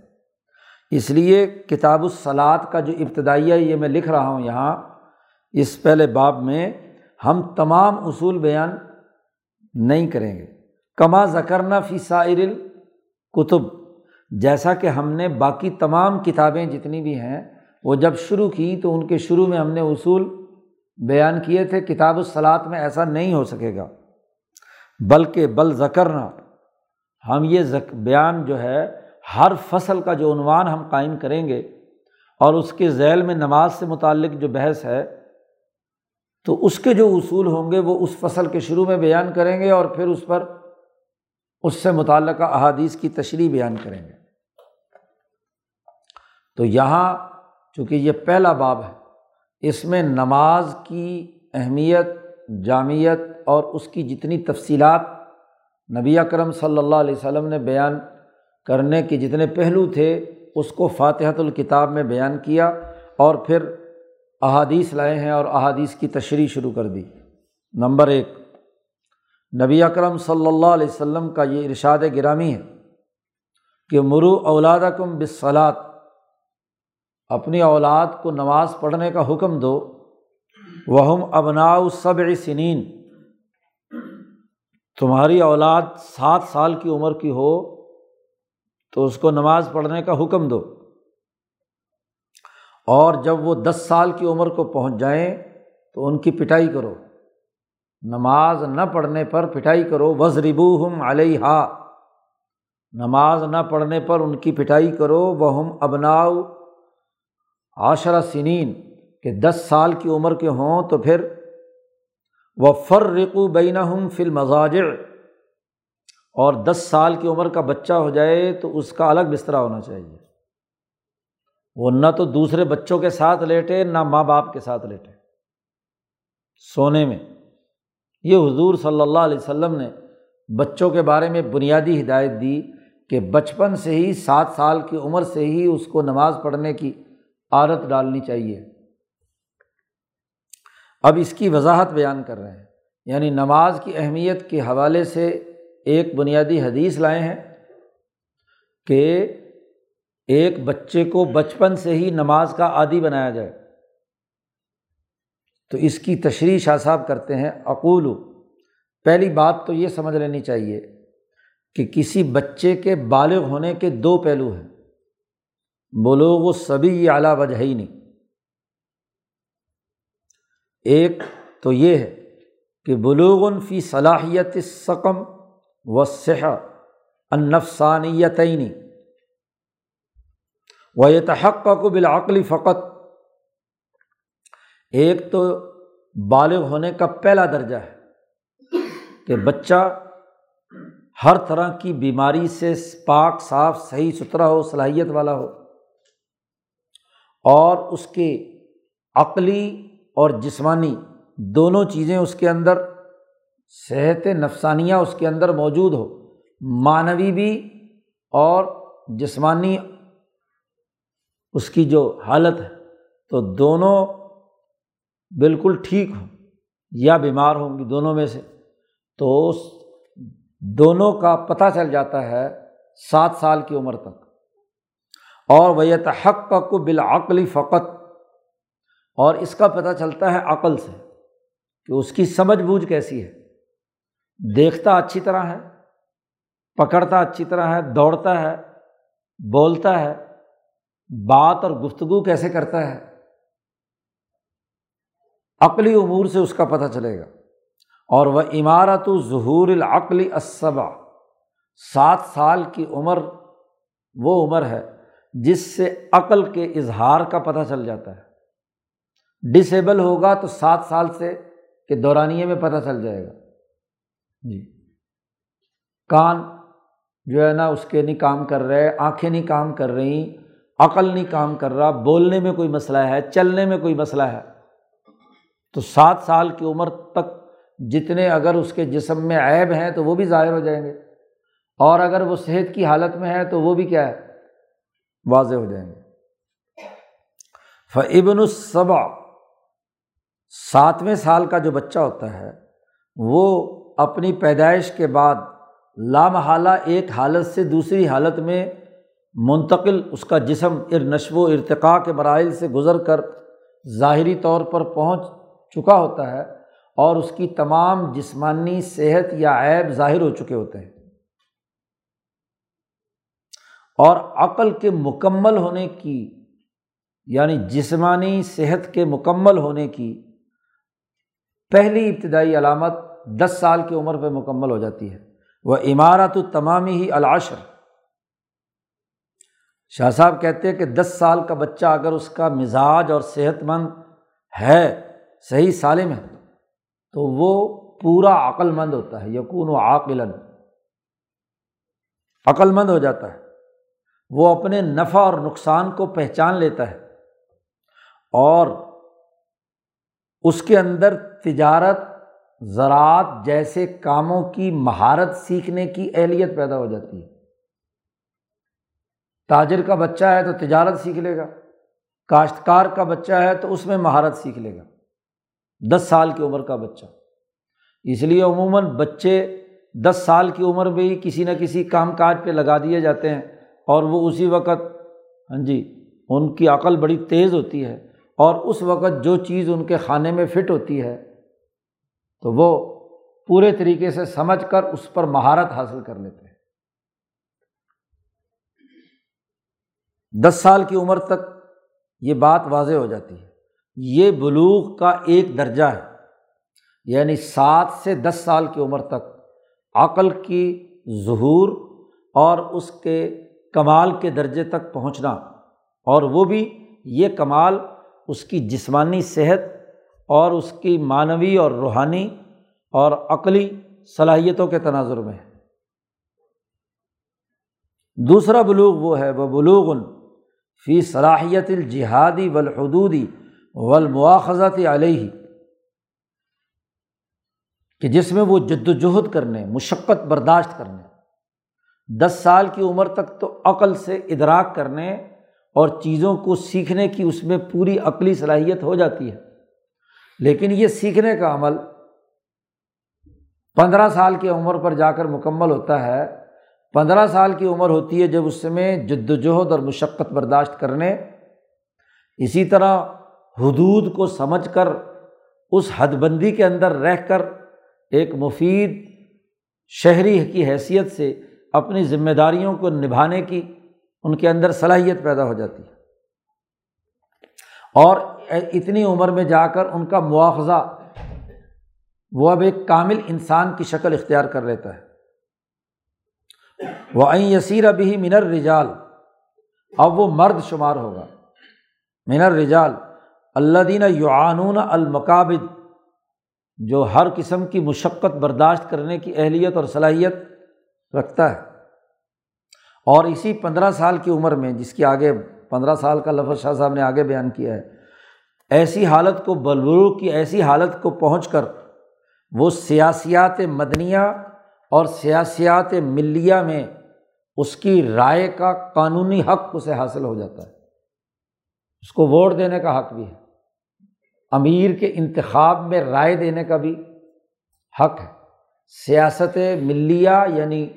اس لیے کتاب الصلاط کا جو ابتدائیہ یہ میں لکھ رہا ہوں یہاں، اس پہلے باب میں ہم تمام اصول بیان نہیں کریں گے۔ کما ذکرنا فی سائر کتب جیسا کہ ہم نے باقی تمام کتابیں جتنی بھی ہیں، وہ جب شروع کی تو ان کے شروع میں ہم نے اصول بیان کیے تھے۔ کتاب الصلاط میں ایسا نہیں ہو سکے گا۔ بلکہ بل ذکرنا، ہم یہ بیان جو ہے، ہر فصل کا جو عنوان ہم قائم کریں گے اور اس کے ذیل میں نماز سے متعلق جو بحث ہے تو اس کے جو اصول ہوں گے وہ اس فصل کے شروع میں بیان کریں گے اور پھر اس پر اس سے متعلقہ احادیث کی تشریح بیان کریں گے۔ تو یہاں چونکہ یہ پہلا باب ہے، اس میں نماز کی اہمیت جامعت اور اس کی جتنی تفصیلات نبی اکرم صلی اللہ علیہ وسلم نے بیان کرنے کے جتنے پہلو تھے، اس کو فاتحت الکتاب میں بیان کیا اور پھر احادیث لائے ہیں اور احادیث کی تشریح شروع کر دی۔ نمبر ایک، نبی اکرم صلی اللہ علیہ وسلم کا یہ ارشاد گرامی ہے کہ مرو اولاد کم بصلاط اپنی اولاد کو نماز پڑھنے کا حکم دو۔ وہم ابناؤ صبر سنین، تمہاری اولاد سات سال کی عمر کی ہو تو اس کو نماز پڑھنے کا حکم دو۔ اور جب وہ دس سال کی عمر کو پہنچ جائیں تو ان کی پٹائی کرو۔ نماز نہ پڑھنے پر پٹائی کرو۔ وزربو ہم علیہ نماز نہ پڑھنے پر ان کی پٹائی کرو۔ وہ ہم ابناؤ عاشرہ سنین کہ دس سال کی عمر کے ہوں تو پھر وہ فر رقو بین ہم فل مزاجر اور دس سال کی عمر کا بچہ ہو جائے تو اس کا الگ بستر ہونا چاہیے۔ وہ نہ تو دوسرے بچوں کے ساتھ لیٹے، نہ ماں باپ کے ساتھ لیٹے۔ سونے میں۔ یہ حضور صلی اللہ علیہ وسلم نے بچوں کے بارے میں بنیادی ہدایت دی کہ بچپن سے ہی، سات سال کی عمر سے ہی اس کو نماز پڑھنے کی عادت ڈالنی چاہیے۔ اب اس کی وضاحت بیان کر رہے ہیں۔ یعنی نماز کی اہمیت کے حوالے سے ایک بنیادی حدیث لائے ہیں کہ ایک بچے کو بچپن سے ہی نماز کا عادی بنایا جائے۔ تو اس کی تشریح شاہ صاحب کرتے ہیں۔ اقول پہلی بات تو یہ سمجھ لینی چاہیے کہ کسی بچے کے بالغ ہونے کے دو پہلو ہیں۔ بولو وہ سبھی اعلیٰ وجہ ہی نہیں ایک تو یہ ہے کہ بلوغن فی صلاحیت ثقم و صح انفسانیتعینی و تحق کو بالعقلی فقط۔ ایک تو بالغ ہونے کا پہلا درجہ ہے کہ بچہ ہر طرح کی بیماری سے پاک، صاف، صحیح، ستھرا ہو، صلاحیت والا ہو اور اس کے عقلی اور جسمانی دونوں چیزیں اس کے اندر، صحت نفسانیہ اس کے اندر موجود ہو، معنوی بھی اور جسمانی اس کی جو حالت ہے، تو دونوں بالکل ٹھیک ہوں یا بیمار ہوں گی دونوں میں سے، تو اس دونوں کا پتہ چل جاتا ہے سات سال کی عمر تک۔ اور وہ حق کا کو بالعقلی فقط۔ اور اس کا پتہ چلتا ہے عقل سے کہ اس کی سمجھ بوجھ کیسی ہے۔ دیکھتا اچھی طرح ہے، پکڑتا اچھی طرح ہے، دوڑتا ہے، بولتا ہے بات اور گفتگو کیسے کرتا ہے؟ عقلی امور سے اس کا پتہ چلے گا۔ اور وہ عمارت و ظہور العقلی اسبا سات سال کی عمر، وہ عمر ہے جس سے عقل کے اظہار کا پتہ چل جاتا ہے۔ ڈسیبل ہوگا تو سات سال سے کے دورانیے میں پتہ چل جائے گا۔ جی۔ کان جو ہے نا، اس کے نہیں کام کر رہے، آنکھیں نہیں کام کر رہی عقل نہیں کام کر رہا، بولنے میں کوئی مسئلہ ہے، چلنے میں کوئی مسئلہ ہے۔ تو سات سال کی عمر تک جتنے اگر اس کے جسم میں عیب ہیں تو وہ بھی ظاہر ہو جائیں گے۔ اور اگر وہ صحت کی حالت میں ہے تو وہ بھی کیا ہے؟ واضح ہو جائیں گے۔ فعبن الصبا ساتویں سال کا جو بچہ ہوتا ہے، وہ اپنی پیدائش کے بعد لامحالہ ایک حالت سے دوسری حالت میں منتقل، اس کا جسم ارنشو و ارتقاء کے مراحل سے گزر کر ظاہری طور پر پہنچ چکا ہوتا ہے اور اس کی تمام جسمانی صحت یا عیب ظاہر ہو چکے ہوتے ہیں۔ اور عقل کے مکمل ہونے کی یعنی جسمانی صحت کے مکمل ہونے کی پہلی ابتدائی علامت دس سال کی عمر پہ مکمل ہو جاتی ہے۔ وہ عمارت و تمامی ہی العشر۔ شاہ صاحب کہتے ہیں کہ دس سال کا بچہ اگر اس کا مزاج اور صحت مند ہے، صحیح سالم ہے، تو وہ پورا عقل مند ہوتا ہے یقون و عقل عقل مند ہو جاتا ہے۔ وہ اپنے نفع اور نقصان کو پہچان لیتا ہے اور اس کے اندر تجارت، زراعت جیسے کاموں کی مہارت سیکھنے کی اہلیت پیدا ہو جاتی ہے۔ تاجر کا بچہ ہے تو تجارت سیکھ لے گا، کاشتکار کا بچہ ہے تو اس میں مہارت سیکھ لے گا۔ دس سال کی عمر کا بچہ۔ اس لیے عموماً بچے دس سال کی عمر میں ہی کسی نہ کسی کام کاج پہ لگا دیے جاتے ہیں اور وہ اسی وقت ہاں جی ان کی عقل بڑی تیز ہوتی ہے اور اس وقت جو چیز ان کے کھانے میں فٹ ہوتی ہے، تو وہ پورے طریقے سے سمجھ کر اس پر مہارت حاصل کر لیتے ہیں۔ دس سال کی عمر تک یہ بات واضح ہو جاتی ہے۔ یہ بلوغ کا ایک درجہ ہے۔ یعنی سات سے دس سال کی عمر تک عقل کی ظہور اور اس کے کمال کے درجے تک پہنچنا اور وہ بھی یہ کمال اس کی جسمانی صحت اور اس کی معنوی اور روحانی اور عقلی صلاحیتوں کے تناظر میں۔ ہے دوسرا بلوغ وہ ہے، وہ بلوغ فی صلاحیت الجہادی والحدودی والمواخذات علیہ، کہ جس میں وہ جد وجہد کرنے، مشقت برداشت کرنے، دس سال کی عمر تک تو عقل سے ادراک کرنے اور چیزوں کو سیکھنے کی اس میں پوری عقلی صلاحیت ہو جاتی ہے۔ لیکن یہ سیکھنے کا عمل پندرہ سال کی عمر پر جا کر مکمل ہوتا ہے۔ پندرہ سال کی عمر ہوتی ہے جب اس میں جد وجہد اور مشقت برداشت کرنے، اسی طرح حدود کو سمجھ کر اس حد بندی کے اندر رہ کر ایک مفید شہری کی حیثیت سے اپنی ذمہ داریوں کو نبھانے کی ان کے اندر صلاحیت پیدا ہو جاتی ہے۔ اور اتنی عمر میں جا کر ان کا مواخذہ، وہ اب ایک کامل انسان کی شکل اختیار کر لیتا ہے۔ وہ این یسیر ابھی منر رجال اب وہ مرد شمار ہوگا۔ منر رجال اللہ دینہ یعنون المقابد جو ہر قسم کی مشقت برداشت کرنے کی اہلیت اور صلاحیت رکھتا ہے۔ اور اسی پندرہ سال کی عمر میں، جس کی آگے پندرہ سال کا لفظ شاہ صاحب نے آگے بیان کیا ہے، ایسی حالت کو بلبرو کی ایسی حالت کو پہنچ کر وہ سیاسیات مدنیہ اور سیاسیات ملیہ میں اس کی رائے کا قانونی حق اسے حاصل ہو جاتا ہے۔ اس کو ووٹ دینے کا حق بھی ہے۔ امیر کے انتخاب میں رائے دینے کا بھی حق ہے۔ سیاست ملیہ یعنی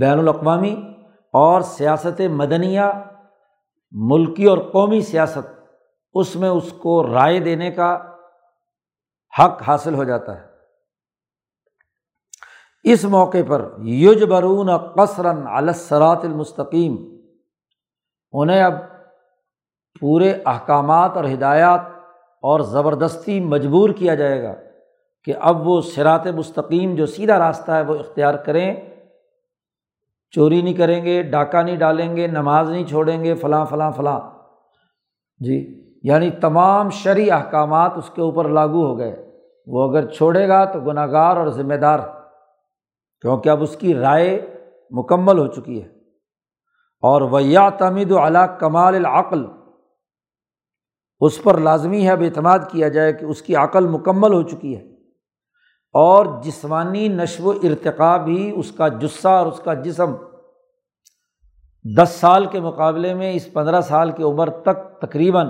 بین الاقوامی اور سیاست مدنیہ، ملکی اور قومی سیاست، اس میں اس کو رائے دینے کا حق حاصل ہو جاتا ہے۔ اس موقع پر یوج برون قصراً علسرات المستقیم۔ انہیں اب پورے احکامات اور ہدایات اور زبردستی مجبور کیا جائے گا کہ اب وہ سرات مستقیم جو سیدھا راستہ ہے وہ اختیار کریں۔ چوری نہیں کریں گے، ڈاکہ نہیں ڈالیں گے، نماز نہیں چھوڑیں گے، فلاں فلاں فلاں۔ جی یعنی تمام شرعی احکامات اس کے اوپر لاگو ہو گئے۔ وہ اگر چھوڑے گا تو گناہ گار اور ذمہ دار۔ کیونکہ اب اس کی رائے مکمل ہو چکی ہے۔ اور ویا تمید و علا کمال العقل۔ اس پر لازمی ہے اب اعتماد کیا جائے کہ اس کی عقل مکمل ہو چکی ہے۔ اور جسمانی نشو و ارتقا بھی اس کا جسہ اور اس کا جسم دس سال کے مقابلے میں اس پندرہ سال کی عمر تک تقریباً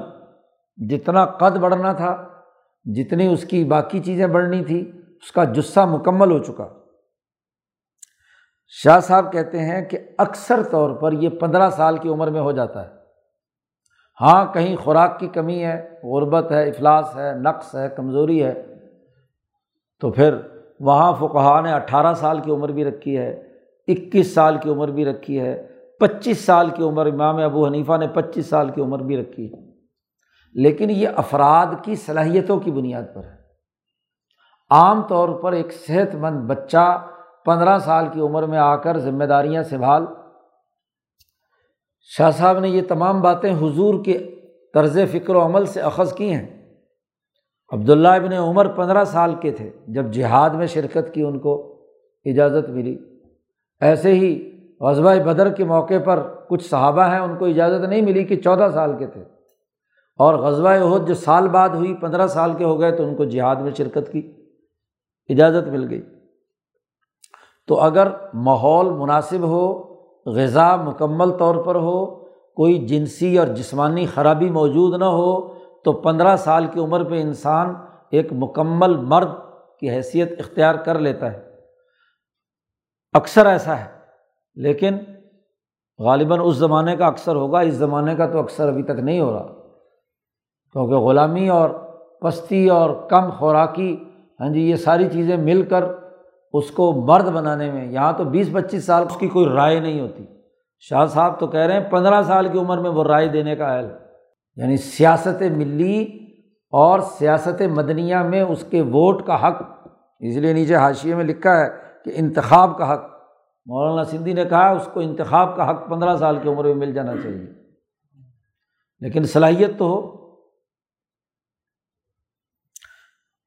جتنا قد بڑھنا تھا، جتنی اس کی باقی چیزیں بڑھنی تھی اس کا جسہ مکمل ہو چکا۔ شاہ صاحب کہتے ہیں کہ اکثر طور پر یہ پندرہ سال کی عمر میں ہو جاتا ہے۔ ہاں کہیں خوراک کی کمی ہے، غربت ہے، افلاس ہے، نقص ہے، کمزوری ہے۔ تو پھر وہاں فقہ نے اٹھارہ سال کی عمر بھی رکھی ہے، اکیس سال کی عمر بھی رکھی ہے، پچیس سال کی عمر امام ابو حنیفہ نے پچیس سال کی عمر بھی رکھی۔ ہے لیکن یہ افراد کی صلاحیتوں کی بنیاد پر ہے۔ عام طور پر ایک صحت مند بچہ پندرہ سال کی عمر میں آ کر ذمہ داریاں سنبھال۔ شاہ صاحب نے یہ تمام باتیں حضور کے طرز فکر و عمل سے اخذ کی ہیں۔ عبداللہ ابن عمر پندرہ سال کے تھے۔ جب جہاد میں شرکت کی ان کو اجازت ملی۔ ایسے ہی غزبۂ بدر کے موقع پر کچھ صحابہ ہیں، ان کو اجازت نہیں ملی کہ چودہ سال کے تھے۔ اور غزبۂ عہد جو سال بعد ہوئی، پندرہ سال کے ہو گئے تو ان کو جہاد میں شرکت کی اجازت مل گئی۔ تو اگر ماحول مناسب ہو، غذا مکمل طور پر ہو، کوئی جنسی اور جسمانی خرابی موجود نہ ہو، تو پندرہ سال کی عمر پہ انسان ایک مکمل مرد کی حیثیت اختیار کر لیتا ہے۔ اکثر ایسا ہے، لیکن غالباً اس زمانے کا اکثر ہوگا، اس زمانے کا تو اکثر ابھی تک نہیں ہو رہا۔ کیونکہ غلامی اور پستی اور کم خوراکی ہاں جی یہ ساری چیزیں مل کر اس کو مرد بنانے میں، یہاں تو بیس پچیس سال اس کی کوئی رائے نہیں ہوتی۔ شاہ صاحب تو کہہ رہے ہیں پندرہ سال کی عمر میں وہ رائے دینے کا اہل۔ یعنی سیاست ملی اور سیاست مدنیہ میں اس کے ووٹ کا حق، اس لیے نیچے حاشیے میں لکھا ہے کہ انتخاب کا حق۔ مولانا سندھی نے کہا اس کو انتخاب کا حق پندرہ سال کی عمر میں مل جانا چاہیے۔ لیکن صلاحیت تو ہو۔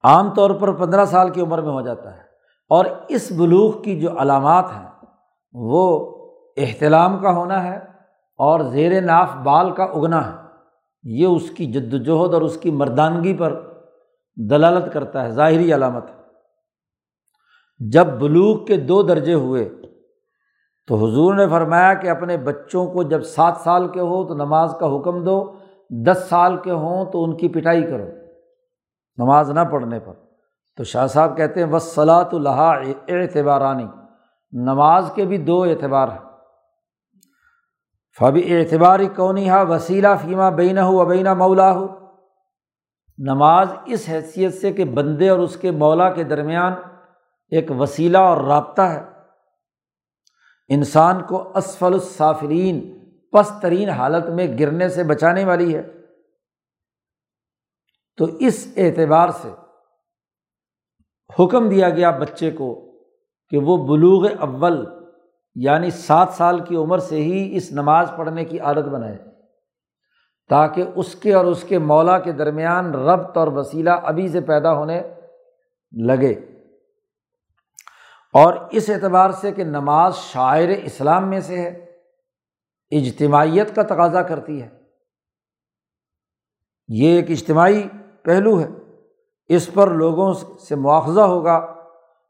عام طور پر پندرہ سال کی عمر میں ہو جاتا ہے۔ اور اس بلوغ کی جو علامات ہیں، وہ احتلام کا ہونا ہے اور زیر ناف بال کا اگنا ہے۔ یہ اس کی جد وجہد اور اس کی مردانگی پر دلالت کرتا ہے، ظاہری علامت ہے۔ جب بلوغ کے دو درجے ہوئے، تو حضور نے فرمایا کہ اپنے بچوں کو جب سات سال کے ہو تو نماز کا حکم دو، دس سال کے ہوں تو ان کی پٹائی کرو، نماز نہ پڑھنے پر۔ تو شاہ صاحب کہتے ہیں بس صلاۃ الحا اعتبارانی نماز کے بھی دو اعتبار ہیں۔ فبی اعتباری کونی ہا وسیلہ فیمہ بین ہو ابینہ مولا ہو نماز اس حیثیت سے کہ بندے اور اس کے مولا کے درمیان ایک وسیلہ اور رابطہ ہے۔ انسان کو اسفل الصافرین پس ترین حالت میں گرنے سے بچانے والی ہے۔ تو اس اعتبار سے حکم دیا گیا بچے کو کہ وہ بلوغ اول یعنی سات سال کی عمر سے ہی اس نماز پڑھنے کی عادت بنائے تاکہ اس کے اور اس کے مولا کے درمیان ربط اور وسیلہ ابھی سے پیدا ہونے لگے۔ اور اس اعتبار سے کہ نماز شاعر اسلام میں سے ہے، اجتماعیت کا تقاضا کرتی ہے۔ یہ ایک اجتماعی پہلو ہے۔ اس پر لوگوں سے مواخذہ ہوگا،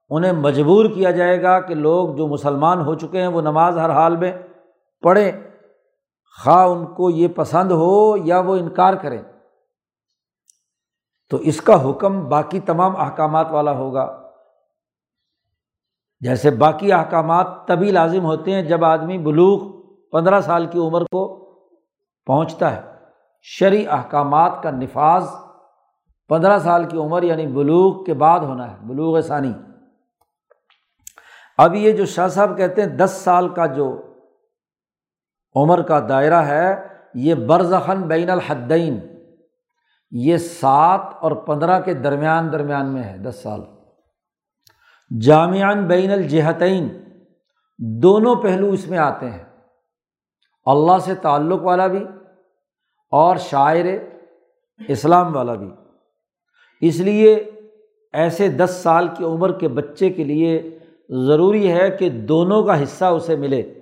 انہیں مجبور کیا جائے گا کہ لوگ جو مسلمان ہو چکے ہیں وہ نماز ہر حال میں پڑھیں۔ خواہ ان کو یہ پسند ہو یا وہ انکار کریں۔ تو اس کا حکم باقی تمام احکامات والا ہوگا۔ جیسے باقی احکامات تبھی لازم ہوتے ہیں جب آدمی بلوغ پندرہ سال کی عمر کو پہنچتا ہے۔ شرعی احکامات کا نفاذ پندرہ سال کی عمر یعنی بلوغ کے بعد ہونا ہے، بلوغ ثانی۔ اب یہ جو شاہ صاحب کہتے ہیں، دس سال کا جو عمر کا دائرہ ہے، یہ برزخن بین الحدین۔ یہ سات اور پندرہ کے درمیان درمیان میں ہے، دس سال۔ جامعان بین الجہتین۔ دونوں پہلو اس میں آتے ہیں۔ اللہ سے تعلق والا بھی اور شاعر اسلام والا بھی۔ اس لیے ایسے دس سال کی عمر کے بچے کے لیے ضروری ہے کہ دونوں کا حصہ اسے ملے۔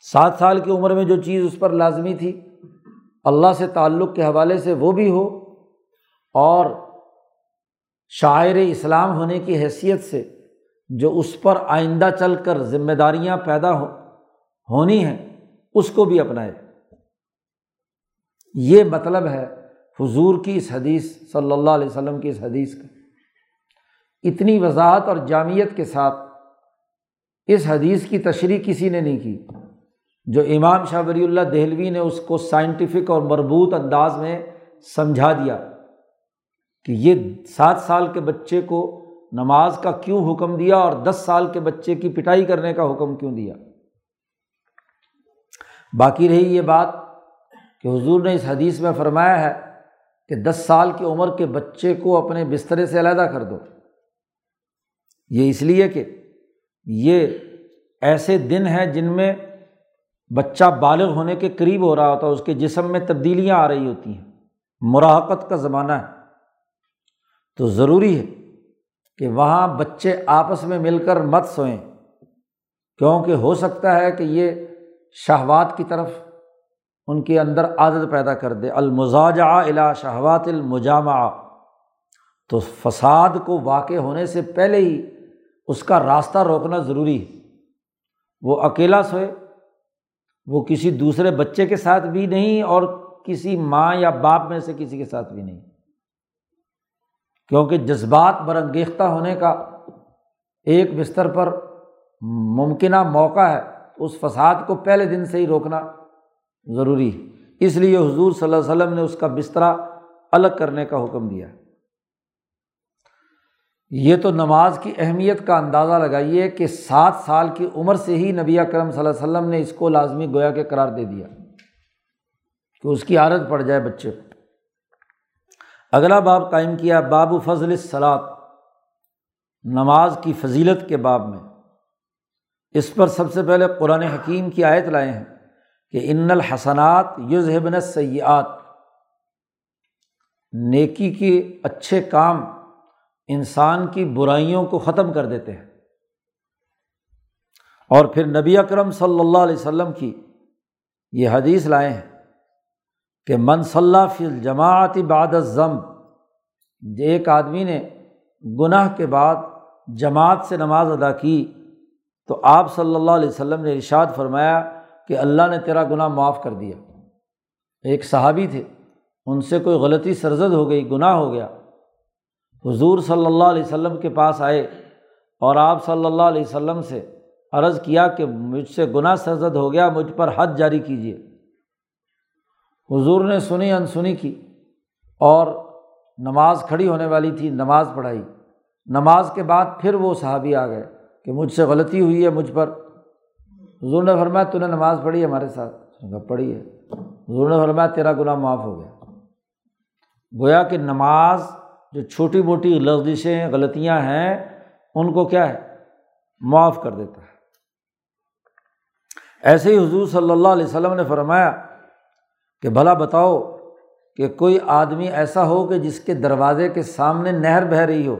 سات سال کی عمر میں جو چیز اس پر لازمی تھی، اللہ سے تعلق کے حوالے سے وہ بھی ہو اور شاعر اسلام ہونے کی حیثیت سے جو اس پر آئندہ چل کر ذمہ داریاں پیدا ہو، ہونی ہیں، اس کو بھی اپنائے۔ یہ مطلب ہے حضور کی اس حدیث، صلی اللہ علیہ وسلم کی اس حدیث کا۔ اتنی وضاحت اور جامعت کے ساتھ اس حدیث کی تشریح کسی نے نہیں کی۔ جو امام شاہ ولی اللہ دہلوی نے اس کو سائنٹیفک اور مربوط انداز میں سمجھا دیا کہ یہ سات سال کے بچے کو نماز کا کیوں حکم دیا اور دس سال کے بچے کی پٹائی کرنے کا حکم کیوں دیا۔ باقی رہی یہ بات کہ حضور نے اس حدیث میں فرمایا ہے کہ دس سال کی عمر کے بچے کو اپنے بسترے سے علیحدہ کر دو۔ یہ اس لیے کہ یہ ایسے دن ہیں جن میں بچہ بالغ ہونے کے قریب ہو رہا ہوتا ہے، اس کے جسم میں تبدیلیاں آ رہی ہوتی ہیں۔ مراحقت کا زمانہ ہے۔ تو ضروری ہے کہ وہاں بچے آپس میں مل کر مت سوئیں، کیونکہ ہو سکتا ہے کہ یہ شہوات کی طرف ان کے اندر عادت پیدا کر دے۔ المزاج الا شہوات المجامہ تو فساد کو واقع ہونے سے پہلے ہی اس کا راستہ روکنا ضروری ہے۔ وہ اکیلا سوئے، وہ کسی دوسرے بچے کے ساتھ بھی نہیں اور کسی ماں یا باپ میں سے کسی کے ساتھ بھی نہیں۔ کیونکہ جذبات برنگیختہ ہونے کا ایک بستر پر ممکنہ موقع ہے، اس فساد کو پہلے دن سے ہی روکنا۔ ضروری ہے۔ اس لیے حضور صلی اللہ علیہ وسلم نے اس کا بسترا الگ کرنے کا حکم دیا۔ یہ تو نماز کی اہمیت کا اندازہ لگائیے کہ سات سال کی عمر سے ہی نبی کرم صلی اللہ علیہ وسلم نے اس کو لازمی گویا کے قرار دے دیا کہ اس کی عادت پڑ جائے بچے کو۔ اگلا باب قائم کیا، باب و فضل سلاد نماز کی فضیلت کے باب میں۔ اس پر سب سے پہلے قرآن حکیم کی آیت لائے ہیں۔ کہ ان الحسنات یوزہبن سیاحت نیکی کے اچھے کام انسان کی برائیوں کو ختم کر دیتے ہیں۔ اور پھر نبی اکرم صلی اللہ علیہ وسلم کی یہ حدیث لائے ہیں کہ من صلی فی الجماعتی بعد ضم ایک آدمی نے گناہ کے بعد جماعت سے نماز ادا کی تو آپ صلی اللہ علیہ وسلم نے ارشاد فرمایا کہ اللہ نے تیرا گناہ معاف کر دیا۔ ایک صحابی تھے، ان سے کوئی غلطی سرزد ہو گئی، گناہ ہو گیا۔ حضور صلی اللہ علیہ وسلم کے پاس آئے اور آپ صلی اللہ علیہ وسلم سے عرض کیا کہ مجھ سے گناہ سرزد ہو گیا، مجھ پر حد جاری کیجیے۔ حضور نے سنی، انسنی کی اور نماز کھڑی ہونے والی تھی، نماز پڑھائی۔ نماز کے بعد پھر وہ صحابی آ گئے کہ مجھ سے غلطی ہوئی ہے، مجھ پر حضور نے فرمایا تو نے نماز پڑھی ہے ہمارے ساتھ؟ پڑھی ہے۔ حضور نے فرمایا تیرا گناہ معاف ہو گیا۔ گویا کہ نماز جو چھوٹی موٹی لغزشیں، غلطیاں ہیں، ان کو کیا ہے؟ معاف کر دیتا ہے۔ ایسے ہی حضور صلی اللہ علیہ وسلم نے فرمایا کہ بھلا بتاؤ کہ کوئی آدمی ایسا ہو کہ جس کے دروازے کے سامنے نہر بہہ رہی ہو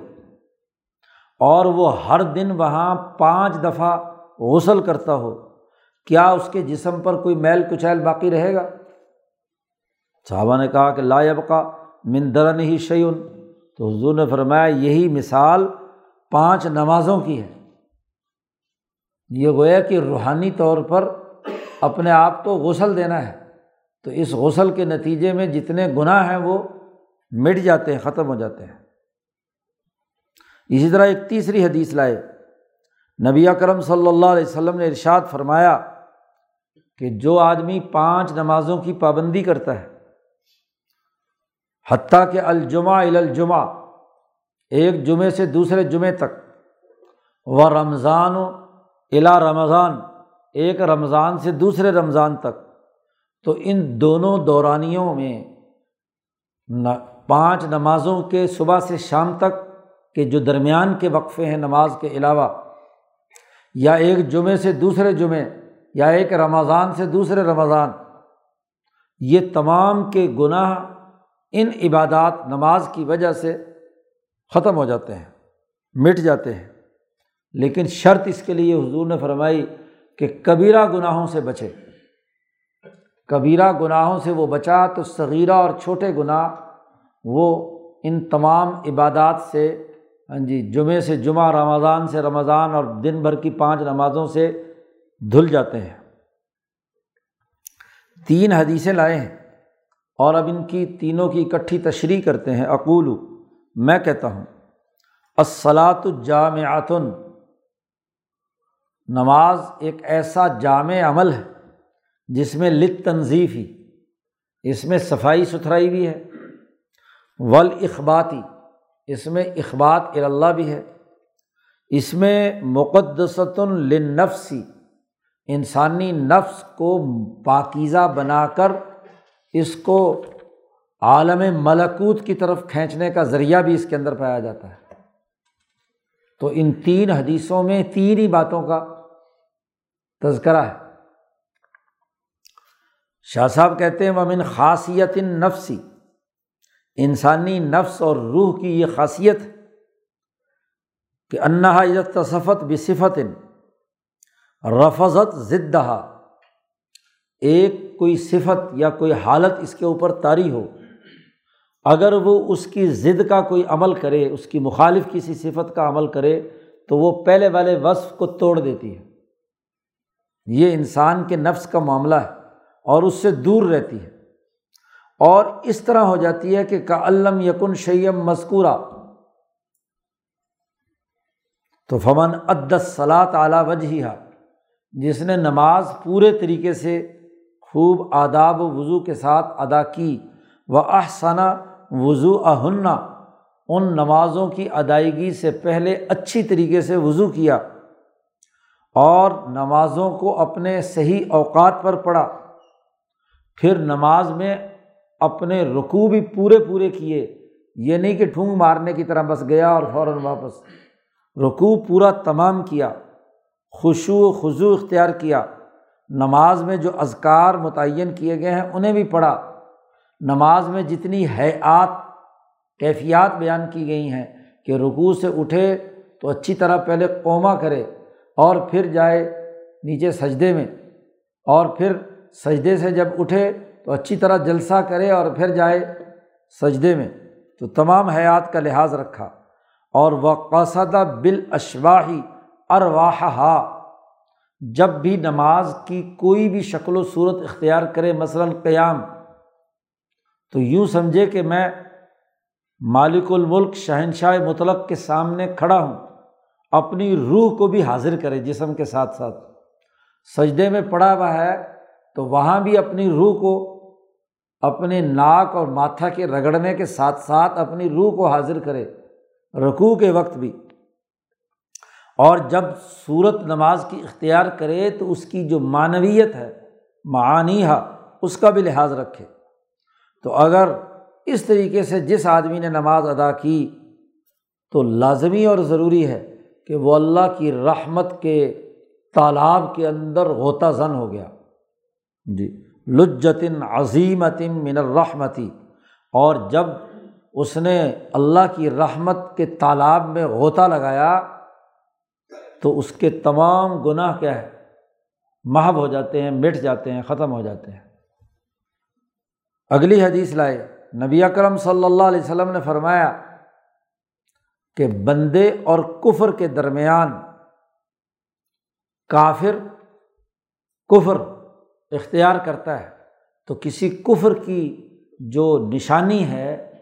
اور وہ ہر دن وہاں پانچ دفعہ غسل کرتا ہو۔ کیا اس کے جسم پر کوئی میل کچیل باقی رہے گا؟ صحابہ نے کہا کہ لا کا مندرن ہی شعین تو حضور نے فرمایا یہی مثال پانچ نمازوں کی ہے۔ یہ گویا کہ روحانی طور پر اپنے آپ کو غسل دینا ہے۔ تو اس غسل کے نتیجے میں جتنے گناہ ہیں وہ مٹ جاتے ہیں، ختم ہو جاتے ہیں۔ اسی طرح ایک تیسری حدیث لائے۔ نبی اکرم صلی اللہ علیہ وسلم نے ارشاد فرمایا کہ جو آدمی پانچ نمازوں کی پابندی کرتا ہے، حتیٰ کہ الجمہ الجمہ ایک جمعے سے دوسرے جمعے تک، و رمضان و الا رمضان، ایک رمضان سے دوسرے رمضان تک، تو ان دونوں دورانیوں میں پانچ نمازوں کے صبح سے شام تک کے جو درمیان کے وقفے ہیں نماز کے علاوہ، یا ایک جمعے سے دوسرے جمعے یا ایک رمضان سے دوسرے رمضان، یہ تمام کے گناہ ان عبادات، نماز کی وجہ سے ختم ہو جاتے ہیں، مٹ جاتے ہیں۔ لیکن شرط اس کے لیے حضور نے فرمائی کہ کبیرہ گناہوں سے بچے۔ کبیرہ گناہوں سے وہ بچا تو صغیرہ اور چھوٹے گناہ وہ ان تمام عبادات سے ہاں جی جمعے سے جمعہ، رمضان سے رمضان اور دن بھر کی پانچ نمازوں سے دھل جاتے ہیں۔ تین حدیثیں لائے ہیں اور اب ان کی تینوں کی اکٹھی تشریح کرتے ہیں۔ اقول، میں کہتا ہوں الصلاۃ الجامعتن نماز ایک ایسا جامع عمل ہے جس میں لط تنظیف ہی، اس میں صفائی ستھرائی بھی ہے۔ ول اخباتی اس میں اخبات اللہ بھی ہے۔ اس میں مقدست النفسی انسانی نفس کو پاکیزہ بنا کر اس کو عالم ملکوت کی طرف کھینچنے کا ذریعہ بھی اس کے اندر پایا جاتا ہے۔ تو ان تین حدیثوں میں تین ہی باتوں کا تذکرہ ہے۔ شاہ صاحب کہتے ہیں، ومن خاصیت نفسی انسانی نفس اور روح کی یہ خاصیت کہ انہا تصفت بصفت رفظت ضدہ ایک کوئی صفت یا کوئی حالت اس کے اوپر طاری ہو، اگر وہ اس کی ضد کا کوئی عمل کرے، اس کی مخالف کسی صفت کا عمل کرے، تو وہ پہلے والے وصف کو توڑ دیتی ہے۔ یہ انسان کے نفس کا معاملہ ہے اور اس سے دور رہتی ہے۔ اور اس طرح ہو جاتی ہے کہ کا علم یقن شیم مذکورہ تو فمن عدس صلاح تعلیٰ وجہ جس نے نماز پورے طریقے سے خوب آداب و وضو کے ساتھ ادا کی وہ احسنا وضو اہنّا ان نمازوں کی ادائیگی سے پہلے اچھی طریقے سے وضو کیا اور نمازوں کو اپنے صحیح اوقات پر پڑھا۔ پھر نماز میں اپنے رقوع بھی پورے پورے کیے، یہ نہیں کہ ٹھونگ مارنے کی طرح بس گیا اور فوراً واپس۔ رقوع پورا تمام کیا۔ خوشو و خضو اختیار کیا۔ نماز میں جو ازکار متعین کیے گئے ہیں، انہیں بھی پڑھا۔ نماز میں جتنی حیات، کیفیات بیان کی گئی ہیں کہ رکوع سے اٹھے تو اچھی طرح پہلے قوما کرے اور پھر جائے نیچے سجدے میں۔ اور پھر سجدے سے جب اٹھے تو اچھی طرح جلسہ کرے اور پھر جائے سجدے میں۔ تو تمام حیات کا لحاظ رکھا۔ اور وہ قصدہ ارواہ جب بھی نماز کی کوئی بھی شکل و صورت اختیار کرے، مثلاً قیام، تو یوں سمجھے کہ میں مالک الملک، شہنشاہ مطلق کے سامنے کھڑا ہوں، اپنی روح کو بھی حاضر کرے جسم کے ساتھ ساتھ۔ سجدے میں پڑا ہوا ہے، تو وہاں بھی اپنی روح کو، اپنے ناک اور ماتھا کے رگڑنے کے ساتھ ساتھ اپنی روح کو حاضر کرے رقوع کے وقت بھی۔ اور جب صورت نماز کی اختیار کرے تو اس کی جو معنویت ہے معانی اس کا بھی لحاظ رکھے۔ تو اگر اس طریقے سے جس آدمی نے نماز ادا کی تو لازمی اور ضروری ہے کہ وہ اللہ کی رحمت کے تالاب کے اندر غوطہ زن ہو گیا۔ جی لجتن عظیمتم من الرحمتی۔ اور جب اس نے اللہ کی رحمت کے تالاب میں غوطہ لگایا تو اس کے تمام گناہ کیا ہے؟ محب ہو جاتے ہیں، مٹ جاتے ہیں، ختم ہو جاتے ہیں۔ اگلی حدیث لائے۔ نبی اکرم صلی اللہ علیہ وسلم نے فرمایا کہ بندے اور کفر کے درمیان کافر کفر اختیار کرتا ہے۔ تو کسی کفر کی جو نشانی ہے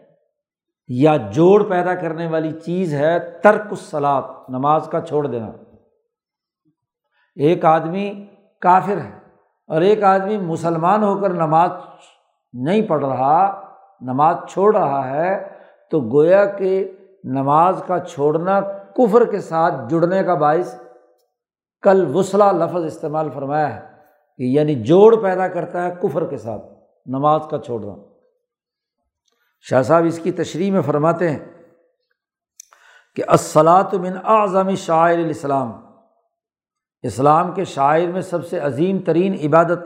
یا جوڑ پیدا کرنے والی چیز ہے، ترک الصلاط نماز کا چھوڑ دینا۔ ایک آدمی کافر ہے اور ایک آدمی مسلمان ہو کر نماز نہیں پڑھ رہا، نماز چھوڑ رہا ہے، تو گویا کہ نماز کا چھوڑنا کفر کے ساتھ جڑنے کا باعث کل وسلا لفظ استعمال فرمایا ہے کہ یعنی جوڑ پیدا کرتا ہے کفر کے ساتھ نماز کا چھوڑنا۔ شاہ صاحب اس کی تشریح میں فرماتے ہیں کہ الصلاۃ من اعظم شاعر الاسلام۔ اسلام کے شاعر میں سب سے عظیم ترین عبادت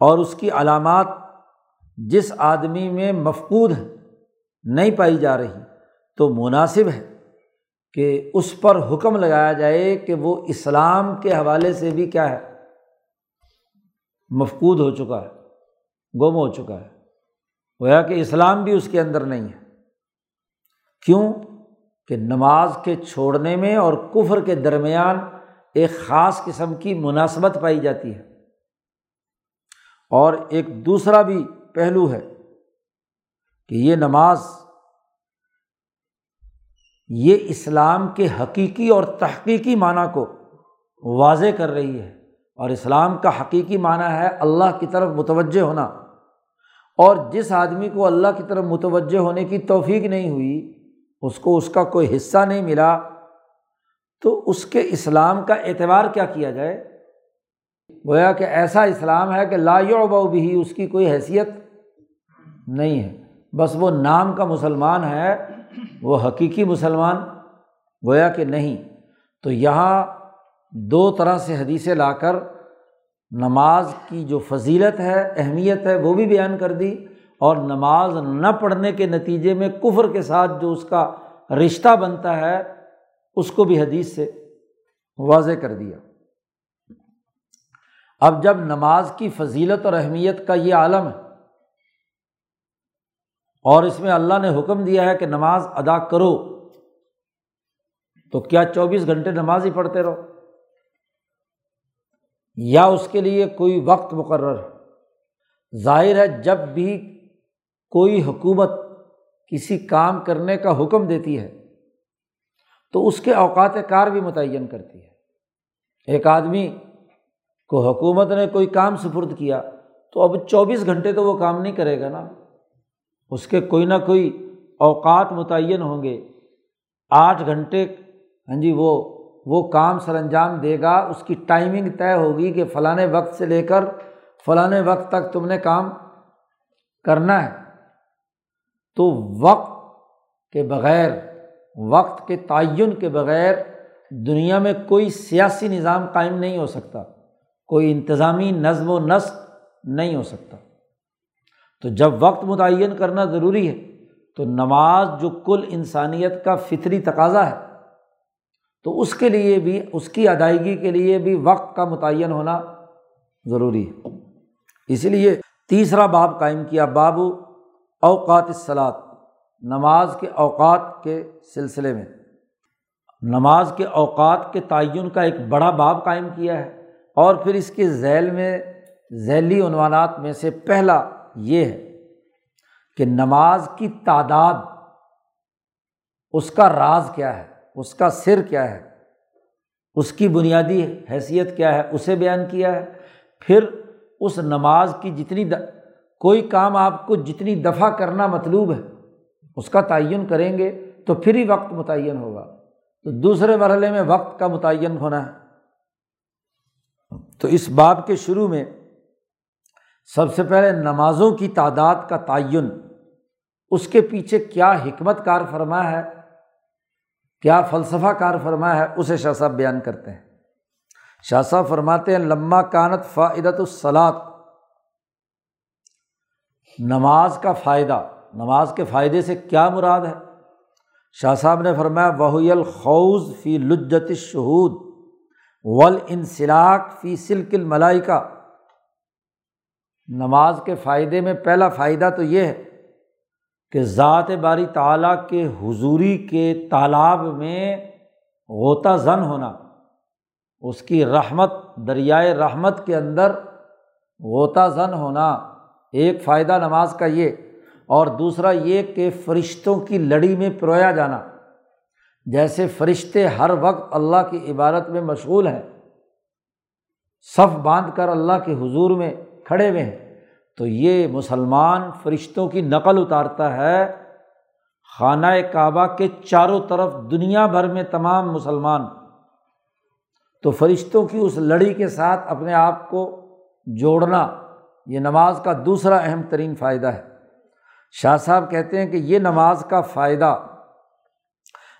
اور اس کی علامات جس آدمی میں مفقود ہے نہیں پائی جا رہی، تو مناسب ہے کہ اس پر حکم لگایا جائے کہ وہ اسلام کے حوالے سے بھی کیا ہے، مفقود ہو چکا ہے، گم ہو چکا ہے۔ گویا کہ اسلام بھی اس کے اندر نہیں ہے۔ کیوں؟ کہ نماز کے چھوڑنے میں اور کفر کے درمیان ایک خاص قسم کی مناسبت پائی جاتی ہے۔ اور ایک دوسرا بھی پہلو ہے کہ یہ نماز یہ اسلام کے حقیقی اور تحقیقی معنی کو واضح کر رہی ہے۔ اور اسلام کا حقیقی معنی ہے اللہ کی طرف متوجہ ہونا۔ اور جس آدمی کو اللہ کی طرف متوجہ ہونے کی توفیق نہیں ہوئی اس کو اس کا کوئی حصہ نہیں ملا، تو اس کے اسلام کا اعتبار کیا کیا جائے؟ گویا کہ ایسا اسلام ہے کہ لا و بھی اس کی کوئی حیثیت نہیں ہے۔ بس وہ نام کا مسلمان ہے، وہ حقیقی مسلمان، گویا کہ نہیں۔ تو یہاں دو طرح سے حدیثیں لا کر نماز کی جو فضیلت ہے، اہمیت ہے، وہ بھی بیان کر دی۔ اور نماز نہ پڑھنے کے نتیجے میں کفر کے ساتھ جو اس کا رشتہ بنتا ہے، اس کو بھی حدیث سے واضح کر دیا۔ اب جب نماز کی فضیلت اور اہمیت کا یہ عالم ہے اور اس میں اللہ نے حکم دیا ہے کہ نماز ادا کرو، تو کیا چوبیس گھنٹے نماز ہی پڑھتے رہو؟ یا اس کے لیے کوئی وقت مقرر ہے؟ ظاہر ہے جب بھی کوئی حکومت کسی کام کرنے کا حکم دیتی ہے تو اس کے اوقات کار بھی متعین کرتی ہے۔ ایک آدمی کو حکومت نے کوئی کام سفرد کیا تو اب چوبیس گھنٹے تو وہ کام نہیں کرے گا نا۔ اس کے کوئی نہ کوئی اوقات متعین ہوں گے۔ آٹھ گھنٹے ہاں جی وہ وہ کام سر انجام دے گا۔ اس کی ٹائمنگ طے ہوگی کہ فلاں وقت سے لے کر فلاں وقت تک تم نے کام کرنا ہے۔ تو وقت کے بغیر، وقت کے تعین کے بغیر دنیا میں کوئی سیاسی نظام قائم نہیں ہو سکتا، کوئی انتظامی نظم و نسق نہیں ہو سکتا۔ تو جب وقت متعین کرنا ضروری ہے، تو نماز جو کل انسانیت کا فطری تقاضا ہے، تو اس کے لیے بھی، اس کی ادائیگی کے لیے بھی وقت کا متعین ہونا ضروری ہے۔ اسی لیے تیسرا باب قائم کیا بابو اوقات اصلاط نماز کے اوقات کے سلسلے میں۔ نماز کے اوقات کے تعین کا ایک بڑا باب قائم کیا ہے اور پھر اس کے ذیل میں، ذیلی عنوانات میں سے پہلا یہ ہے کہ نماز کی تعداد، اس کا راز کیا ہے، اس کا سر کیا ہے، اس کی بنیادی حیثیت کیا ہے، اسے بیان کیا ہے۔ پھر اس نماز کی جتنی کوئی کام آپ کو جتنی دفعہ کرنا مطلوب ہے، اس کا تعین کریں گے تو پھر ہی وقت متعین ہوگا۔ تو دوسرے مرحلے میں وقت کا متعین ہونا ہے۔ تو اس باب کے شروع میں سب سے پہلے نمازوں کی تعداد کا تعین، اس کے پیچھے کیا حکمت کار فرما ہے، کیا فلسفہ کار فرما ہے، اسے شاہ صاحب بیان کرتے ہیں۔ شاہ صاحب فرماتے ہیں لمہ کانت فائدت الصلاط نماز کا فائدہ، نماز کے فائدے سے کیا مراد ہے؟ شاہ صاحب نے فرمایا وہی الخوض فی لجت شہود ول انسلاق فی سلک الملائی کا نماز کے فائدے میں پہلا فائدہ تو یہ ہے کہ ذات باری تعلیٰ کے حضوری کے تالاب میں غوطہ زن ہونا، اس کی رحمت، دریائے رحمت کے اندر غوطہ زن ہونا ایک فائدہ نماز کا یہ اور دوسرا یہ کہ فرشتوں کی لڑی میں پرویا جانا۔ جیسے فرشتے ہر وقت اللہ کی عبادت میں مشغول ہیں، صف باندھ کر اللہ کے حضور میں کھڑے ہوئے ہیں، تو یہ مسلمان فرشتوں کی نقل اتارتا ہے۔ خانہ کعبہ کے چاروں طرف دنیا بھر میں تمام مسلمان۔ تو فرشتوں کی اس لڑی کے ساتھ اپنے آپ کو جوڑنا۔ یہ نماز کا دوسرا اہم ترین فائدہ ہے۔ شاہ صاحب کہتے ہیں کہ یہ نماز کا فائدہ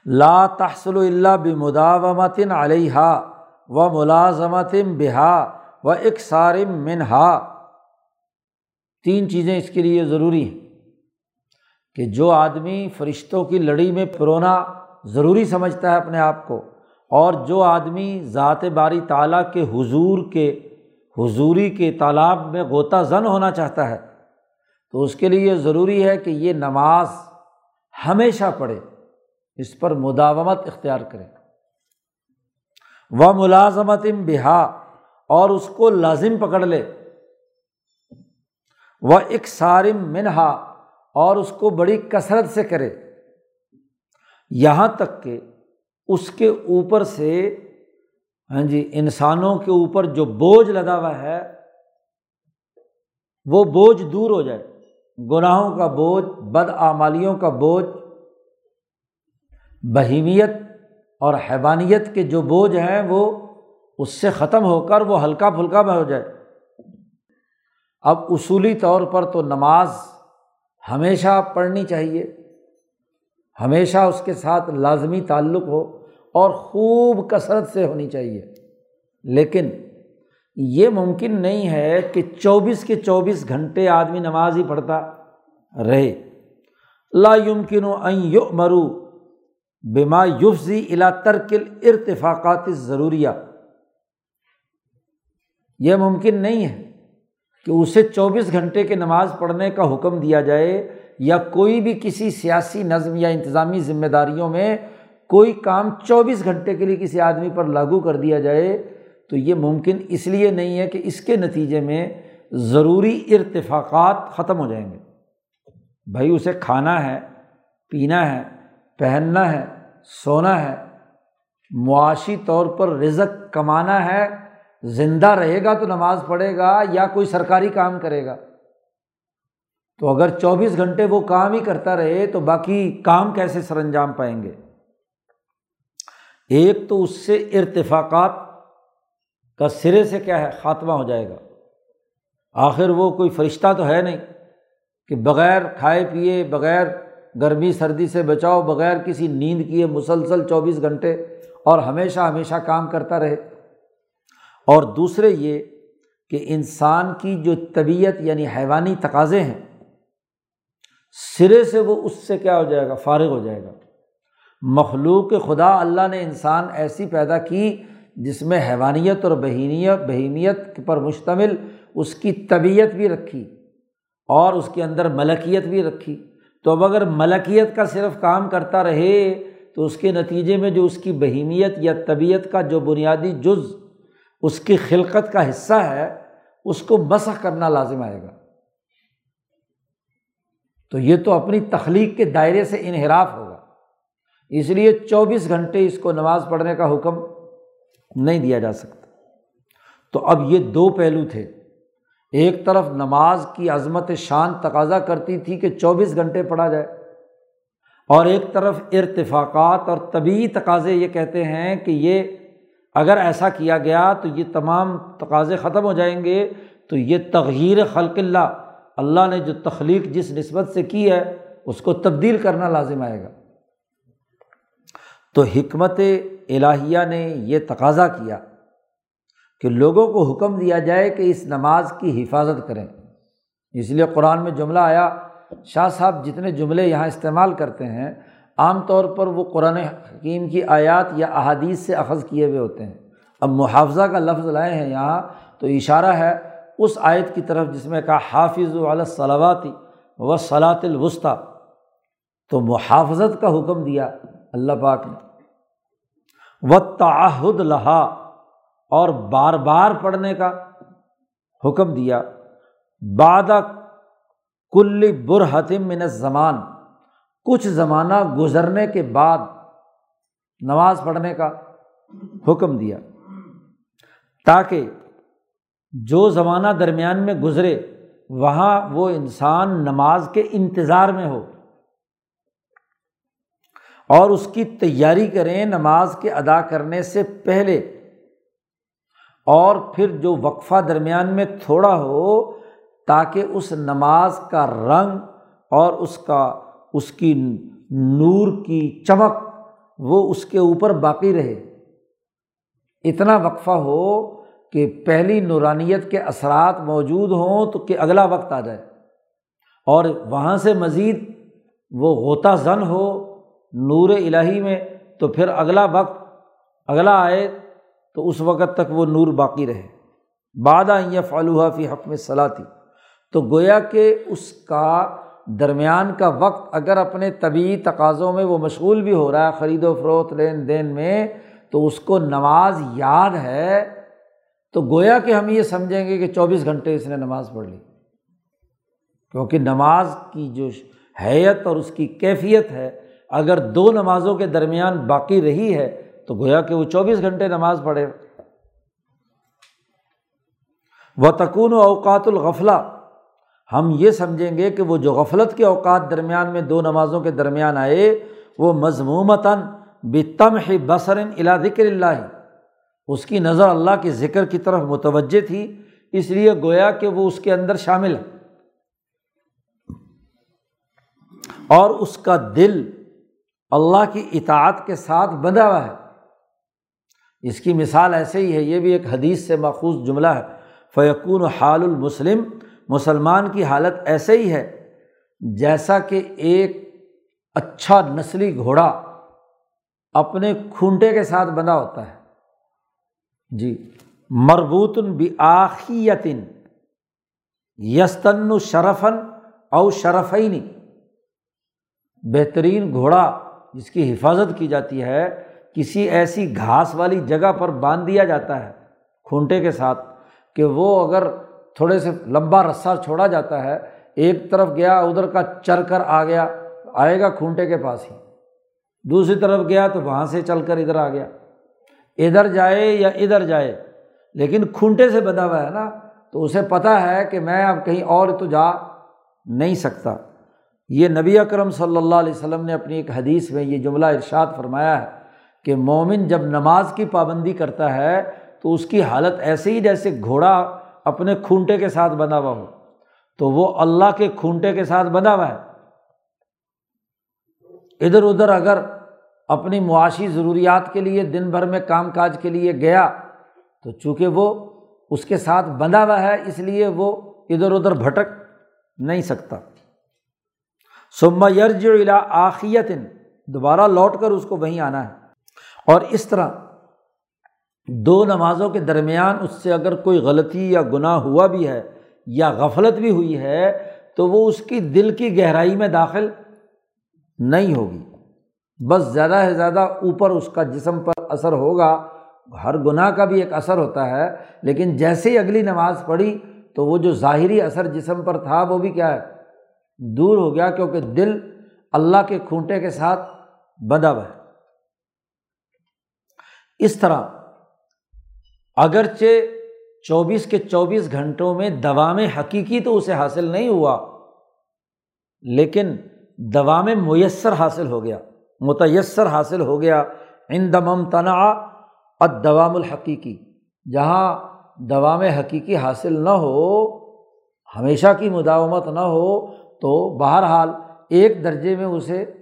لا تحصل اللہ بمداومتن علیہ و ملازمتم بہا و اکثارم منہا۔ تین چیزیں اس کے لیے ضروری ہیں کہ جو آدمی فرشتوں کی لڑی میں پرونا ضروری سمجھتا ہے اپنے آپ کو اور جو آدمی ذات باری تعالیٰ کے حضور کے حضوری کے تالاب میں غوطہ زن ہونا چاہتا ہے۔ تو اس کے لیے یہ ضروری ہے کہ یہ نماز ہمیشہ پڑھے، اس پر مداومت اختیار کرے۔ وہ ملازمت بہا، اور اس کو لازم پکڑ لے۔ وہ اکسارم منہا، اور اس کو بڑی کثرت سے کرے۔ یہاں تک کہ اس کے اوپر سے ہاں جی انسانوں کے اوپر جو بوجھ لدا ہوا ہے، وہ بوجھ دور ہو جائے۔ گناہوں کا بوجھ بد آمالیوں کا بوجھ، بہیمیت اور حیوانیت کے جو بوجھ ہیں، وہ اس سے ختم ہو کر وہ ہلکا پھلکا میں ہو جائے۔ اب اصولی طور پر تو نماز ہمیشہ پڑھنی چاہیے، ہمیشہ اس کے ساتھ لازمی تعلق ہو۔ اور خوب کثرت سے ہونی چاہیے۔ لیکن یہ ممکن نہیں ہے کہ چوبیس کے چوبیس گھنٹے آدمی نماز ہی پڑھتا رہے۔ لا یمکن یو مرو بما یوفزی الا ترکل ارتفاقات ضروریہ یہ ممکن نہیں ہے کہ اسے چوبیس گھنٹے کے نماز پڑھنے کا حکم دیا جائے یا کوئی بھی کسی سیاسی نظم یا انتظامی ذمہ داریوں میں کوئی کام چوبیس گھنٹے کے لیے کسی آدمی پر لاگو کر دیا جائے تو یہ ممکن اس لیے نہیں ہے کہ اس کے نتیجے میں ضروری ارتفاقات ختم ہو جائیں گے۔ بھائی، اسے کھانا ہے، پینا ہے، پہننا ہے، سونا ہے، معاشی طور پر رزق کمانا ہے، زندہ رہے گا تو نماز پڑھے گا یا کوئی سرکاری کام کرے گا۔ تو اگر چوبیس گھنٹے وہ کام ہی کرتا رہے تو باقی کام کیسے سر انجام پائیں گے؟ ایک تو اس سے ارتفاقات کا سرے سے کیا ہے، خاتمہ ہو جائے گا۔ آخر وہ کوئی فرشتہ تو ہے نہیں کہ بغیر کھائے پیے، بغیر گرمی سردی سے بچاؤ، بغیر کسی نیند کیے مسلسل چوبیس گھنٹے اور ہمیشہ ہمیشہ کام کرتا رہے۔ اور دوسرے یہ کہ انسان کی جو طبیعت یعنی حیوانی تقاضے ہیں، سرے سے وہ اس سے کیا ہو جائے گا، فارغ ہو جائے گا۔ مخلوق خدا اللہ نے انسان ایسی پیدا کی جس میں حیوانیت اور بہینیت بہیمیت پر مشتمل اس کی طبیعت بھی رکھی اور اس کے اندر ملکیت بھی رکھی۔ تو اب اگر ملکیت کا صرف کام کرتا رہے تو اس کے نتیجے میں جو اس کی بہیمیت یا طبیعت کا جو بنیادی جز، اس کی خلقت کا حصہ ہے، اس کو مسخ کرنا لازم آئے گا۔ تو یہ تو اپنی تخلیق کے دائرے سے انحراف ہوگا اس لیے چوبیس گھنٹے اس کو نماز پڑھنے کا حکم نہیں دیا جا سکتا۔ تو اب یہ دو پہلو تھے۔ ایک طرف نماز کی عظمت شان تقاضا کرتی تھی کہ چوبیس گھنٹے پڑھا جائے، اور ایک طرف ارتفاقات اور طبی تقاضے یہ کہتے ہیں کہ یہ اگر ایسا کیا گیا تو یہ تمام تقاضے ختم ہو جائیں گے۔ تو یہ تغیر خلق اللہ اللہ نے جو تخلیق جس نسبت سے کی ہے، اس کو تبدیل کرنا لازم آئے گا۔ تو حکمت الہیہ نے یہ تقاضا کیا کہ لوگوں کو حکم دیا جائے کہ اس نماز کی حفاظت کریں۔ اس لیے قرآن میں جملہ آیا، شاہ صاحب جتنے جملے یہاں استعمال کرتے ہیں، عام طور پر وہ قرآن حکیم کی آیات یا احادیث سے اخذ کیے ہوئے ہوتے ہیں۔ اب محافظہ کا لفظ لائے ہیں یہاں تو اشارہ ہے اس آیت کی طرف جس میں کہا حافظ صلواتی و صلاۃ الوسطی۔ تو محافظت کا حکم دیا۔ اللہ پاک نے۔ و تعہد لہا اور بار بار پڑھنے کا حکم دیا۔ باد کل برحتم من زمان کچھ زمانہ گزرنے کے بعد نماز پڑھنے کا حکم دیا۔ تاکہ جو زمانہ درمیان میں گزرے، وہاں وہ انسان نماز کے انتظار میں ہو۔ اور اس کی تیاری کریں نماز کے ادا کرنے سے پہلے۔ اور پھر جو وقفہ درمیان میں تھوڑا ہو تاکہ اس نماز کا رنگ اور اس کا، اس کی نور کی چمک وہ اس کے اوپر باقی رہے۔ اتنا وقفہ ہو کہ پہلی نورانیت کے اثرات موجود ہوں تو کہ اگلا وقت آ جائے۔ اور وہاں سے مزید وہ غوطہ زن ہو نور الہی میں تو پھر اگلا وقت، اگلا آئے تو اس وقت تک وہ نور باقی رہے۔ بادہ یہ فالوحہ فی حق میں صلاح تھی تو گویا کہ اس کا درمیان کا وقت اگر اپنے طبعی تقاضوں میں وہ مشغول بھی ہو رہا ہے، خرید و فروخت، لین دین میں، تو اس کو نماز یاد ہے، تو گویا کہ ہم یہ سمجھیں گے کہ چوبیس گھنٹے اس نے نماز پڑھ لی۔ کیونکہ نماز کی جو حیت اور اس کی کیفیت ہے اگر دو نمازوں کے درمیان باقی رہی ہے تو گویا کہ وہ چوبیس گھنٹے نماز پڑھے۔ و تکون و اوقات الغفلہ ہم یہ سمجھیں گے کہ وہ جو غفلت کے اوقات درمیان میں دو نمازوں کے درمیان آئے، وہ مضمومتاً بتم بصرن الا ذکر اللہ اس کی نظر اللہ کے ذکر کی طرف متوجہ تھی، اس لیے گویا کہ وہ اس کے اندر شامل ہے۔ اور اس کا دل اللہ کی اطاعت کے ساتھ بندھا ہوا ہے۔ اس کی مثال ایسے ہی ہے، یہ بھی ایک حدیث سے ماخوذ جملہ ہے۔ فیقون حال المسلم، مسلمان کی حالت ایسے ہی ہے جیسا کہ ایک اچھا نسلی گھوڑا اپنے کھونٹے کے ساتھ بندھا ہوتا ہے۔ جی مربوط بآخیتن، یستن شرفن او شرفینی بہترین گھوڑا جس کی حفاظت کی جاتی ہے، کسی ایسی گھاس والی جگہ پر باندھ دیا جاتا ہے کھونٹے کے ساتھ کہ وہ اگر تھوڑے سے لمبا رسہ چھوڑا جاتا ہے، ایک طرف گیا، ادھر کا چر کر آ گیا، آئے گا کھونٹے کے پاس ہی۔ دوسری طرف گیا تو وہاں سے چل کر ادھر آ گیا۔ ادھر جائے یا ادھر جائے، لیکن کھونٹے سے بندھا ہوا ہے نا، تو اسے پتہ ہے کہ میں اب کہیں اور تو جا نہیں سکتا۔ یہ نبی اکرم صلی اللہ علیہ وسلم نے اپنی ایک حدیث میں یہ جملہ ارشاد فرمایا ہے کہ مومن جب نماز کی پابندی کرتا ہے تو اس کی حالت ایسے ہی جیسے گھوڑا اپنے کھونٹے کے ساتھ بندھا ہوا ہو، تو وہ اللہ کے کھونٹے کے ساتھ بندھا ہوا ہے۔ ادھر ادھر اگر اپنی معاشی ضروریات کے لیے، دن بھر میں کام کاج کے لیے گیا، تو چونکہ وہ اس کے ساتھ بندھا ہوا ہے، اس لیے وہ ادھر ادھر بھٹک نہیں سکتا۔ سما یرج الا آخیت، دوبارہ لوٹ کر اس کو وہیں آنا ہے۔ اور اس طرح دو نمازوں کے درمیان اس سے اگر کوئی غلطی یا گناہ ہوا بھی ہے یا غفلت بھی ہوئی ہے، تو وہ اس کی دل کی گہرائی میں داخل نہیں ہوگی۔ بس زیادہ سے زیادہ اوپر اس کا جسم پر اثر ہوگا۔ ہر گناہ کا بھی ایک اثر ہوتا ہے، لیکن جیسے ہی اگلی نماز پڑھی تو وہ جو ظاہری اثر جسم پر تھا، وہ بھی کیا ہے؟ دور ہو گیا کیونکہ دل اللہ کے کھونٹے کے ساتھ بندھا ہوا ہے۔ اس طرح اگرچہ چوبیس کے چوبیس گھنٹوں میں دوام حقیقی تو اسے حاصل نہیں ہوا، لیکن دوام میسر حاصل ہو گیا، متیسر حاصل ہو گیا۔ ان دمم تناع ادوام الحقیقی، جہاں دوام حقیقی حاصل نہ ہو، ہمیشہ کی مداومت نہ ہو تو بہرحال ایک درجے میں اسے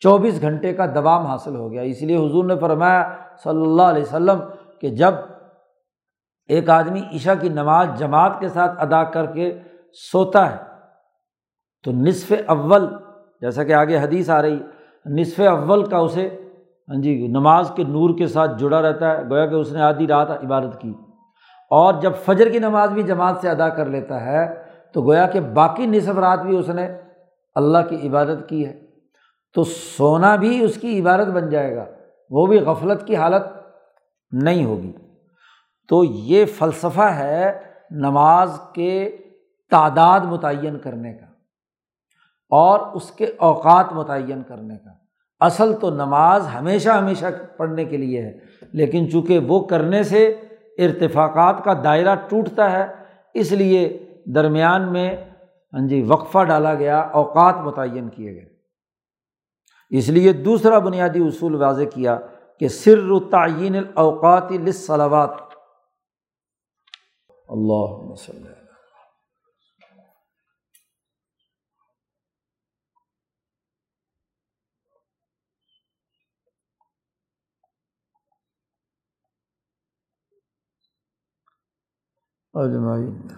چوبیس گھنٹے کا دوام حاصل ہو گیا۔ اس لیے حضور نے فرمایا صلی اللہ علیہ وسلم کہ جب ایک آدمی عشا کی نماز جماعت کے ساتھ ادا کر کے سوتا ہے تو نصف اول، جیسا کہ آگے حدیث آ رہی، نصف اول کا اسے ہاں جی نماز کے نور کے ساتھ جڑا رہتا ہے، گویا کہ اس نے آدھی رات عبادت کی۔ اور جب فجر کی نماز بھی جماعت سے ادا کر لیتا ہے تو گویا کہ باقی نصف رات بھی اس نے اللہ کی عبادت کی ہے۔ تو سونا بھی اس کی عبادت بن جائے گا، وہ بھی غفلت کی حالت نہیں ہوگی۔ تو یہ فلسفہ ہے نماز کے تعداد متعین کرنے کا اور اس کے اوقات متعین کرنے کا۔ اصل تو نماز ہمیشہ ہمیشہ پڑھنے کے لیے ہے، لیکن چونکہ وہ کرنے سے ارتفاقات کا دائرہ ٹوٹتا ہے، اس لیے درمیان میں ہاں جی وقفہ ڈالا گیا، اوقات متعین کیے گئے۔ اس لیے دوسرا بنیادی اصول واضح کیا کہ سر تعین الاوقات لصلوات اللہ وسلم اجمعین۔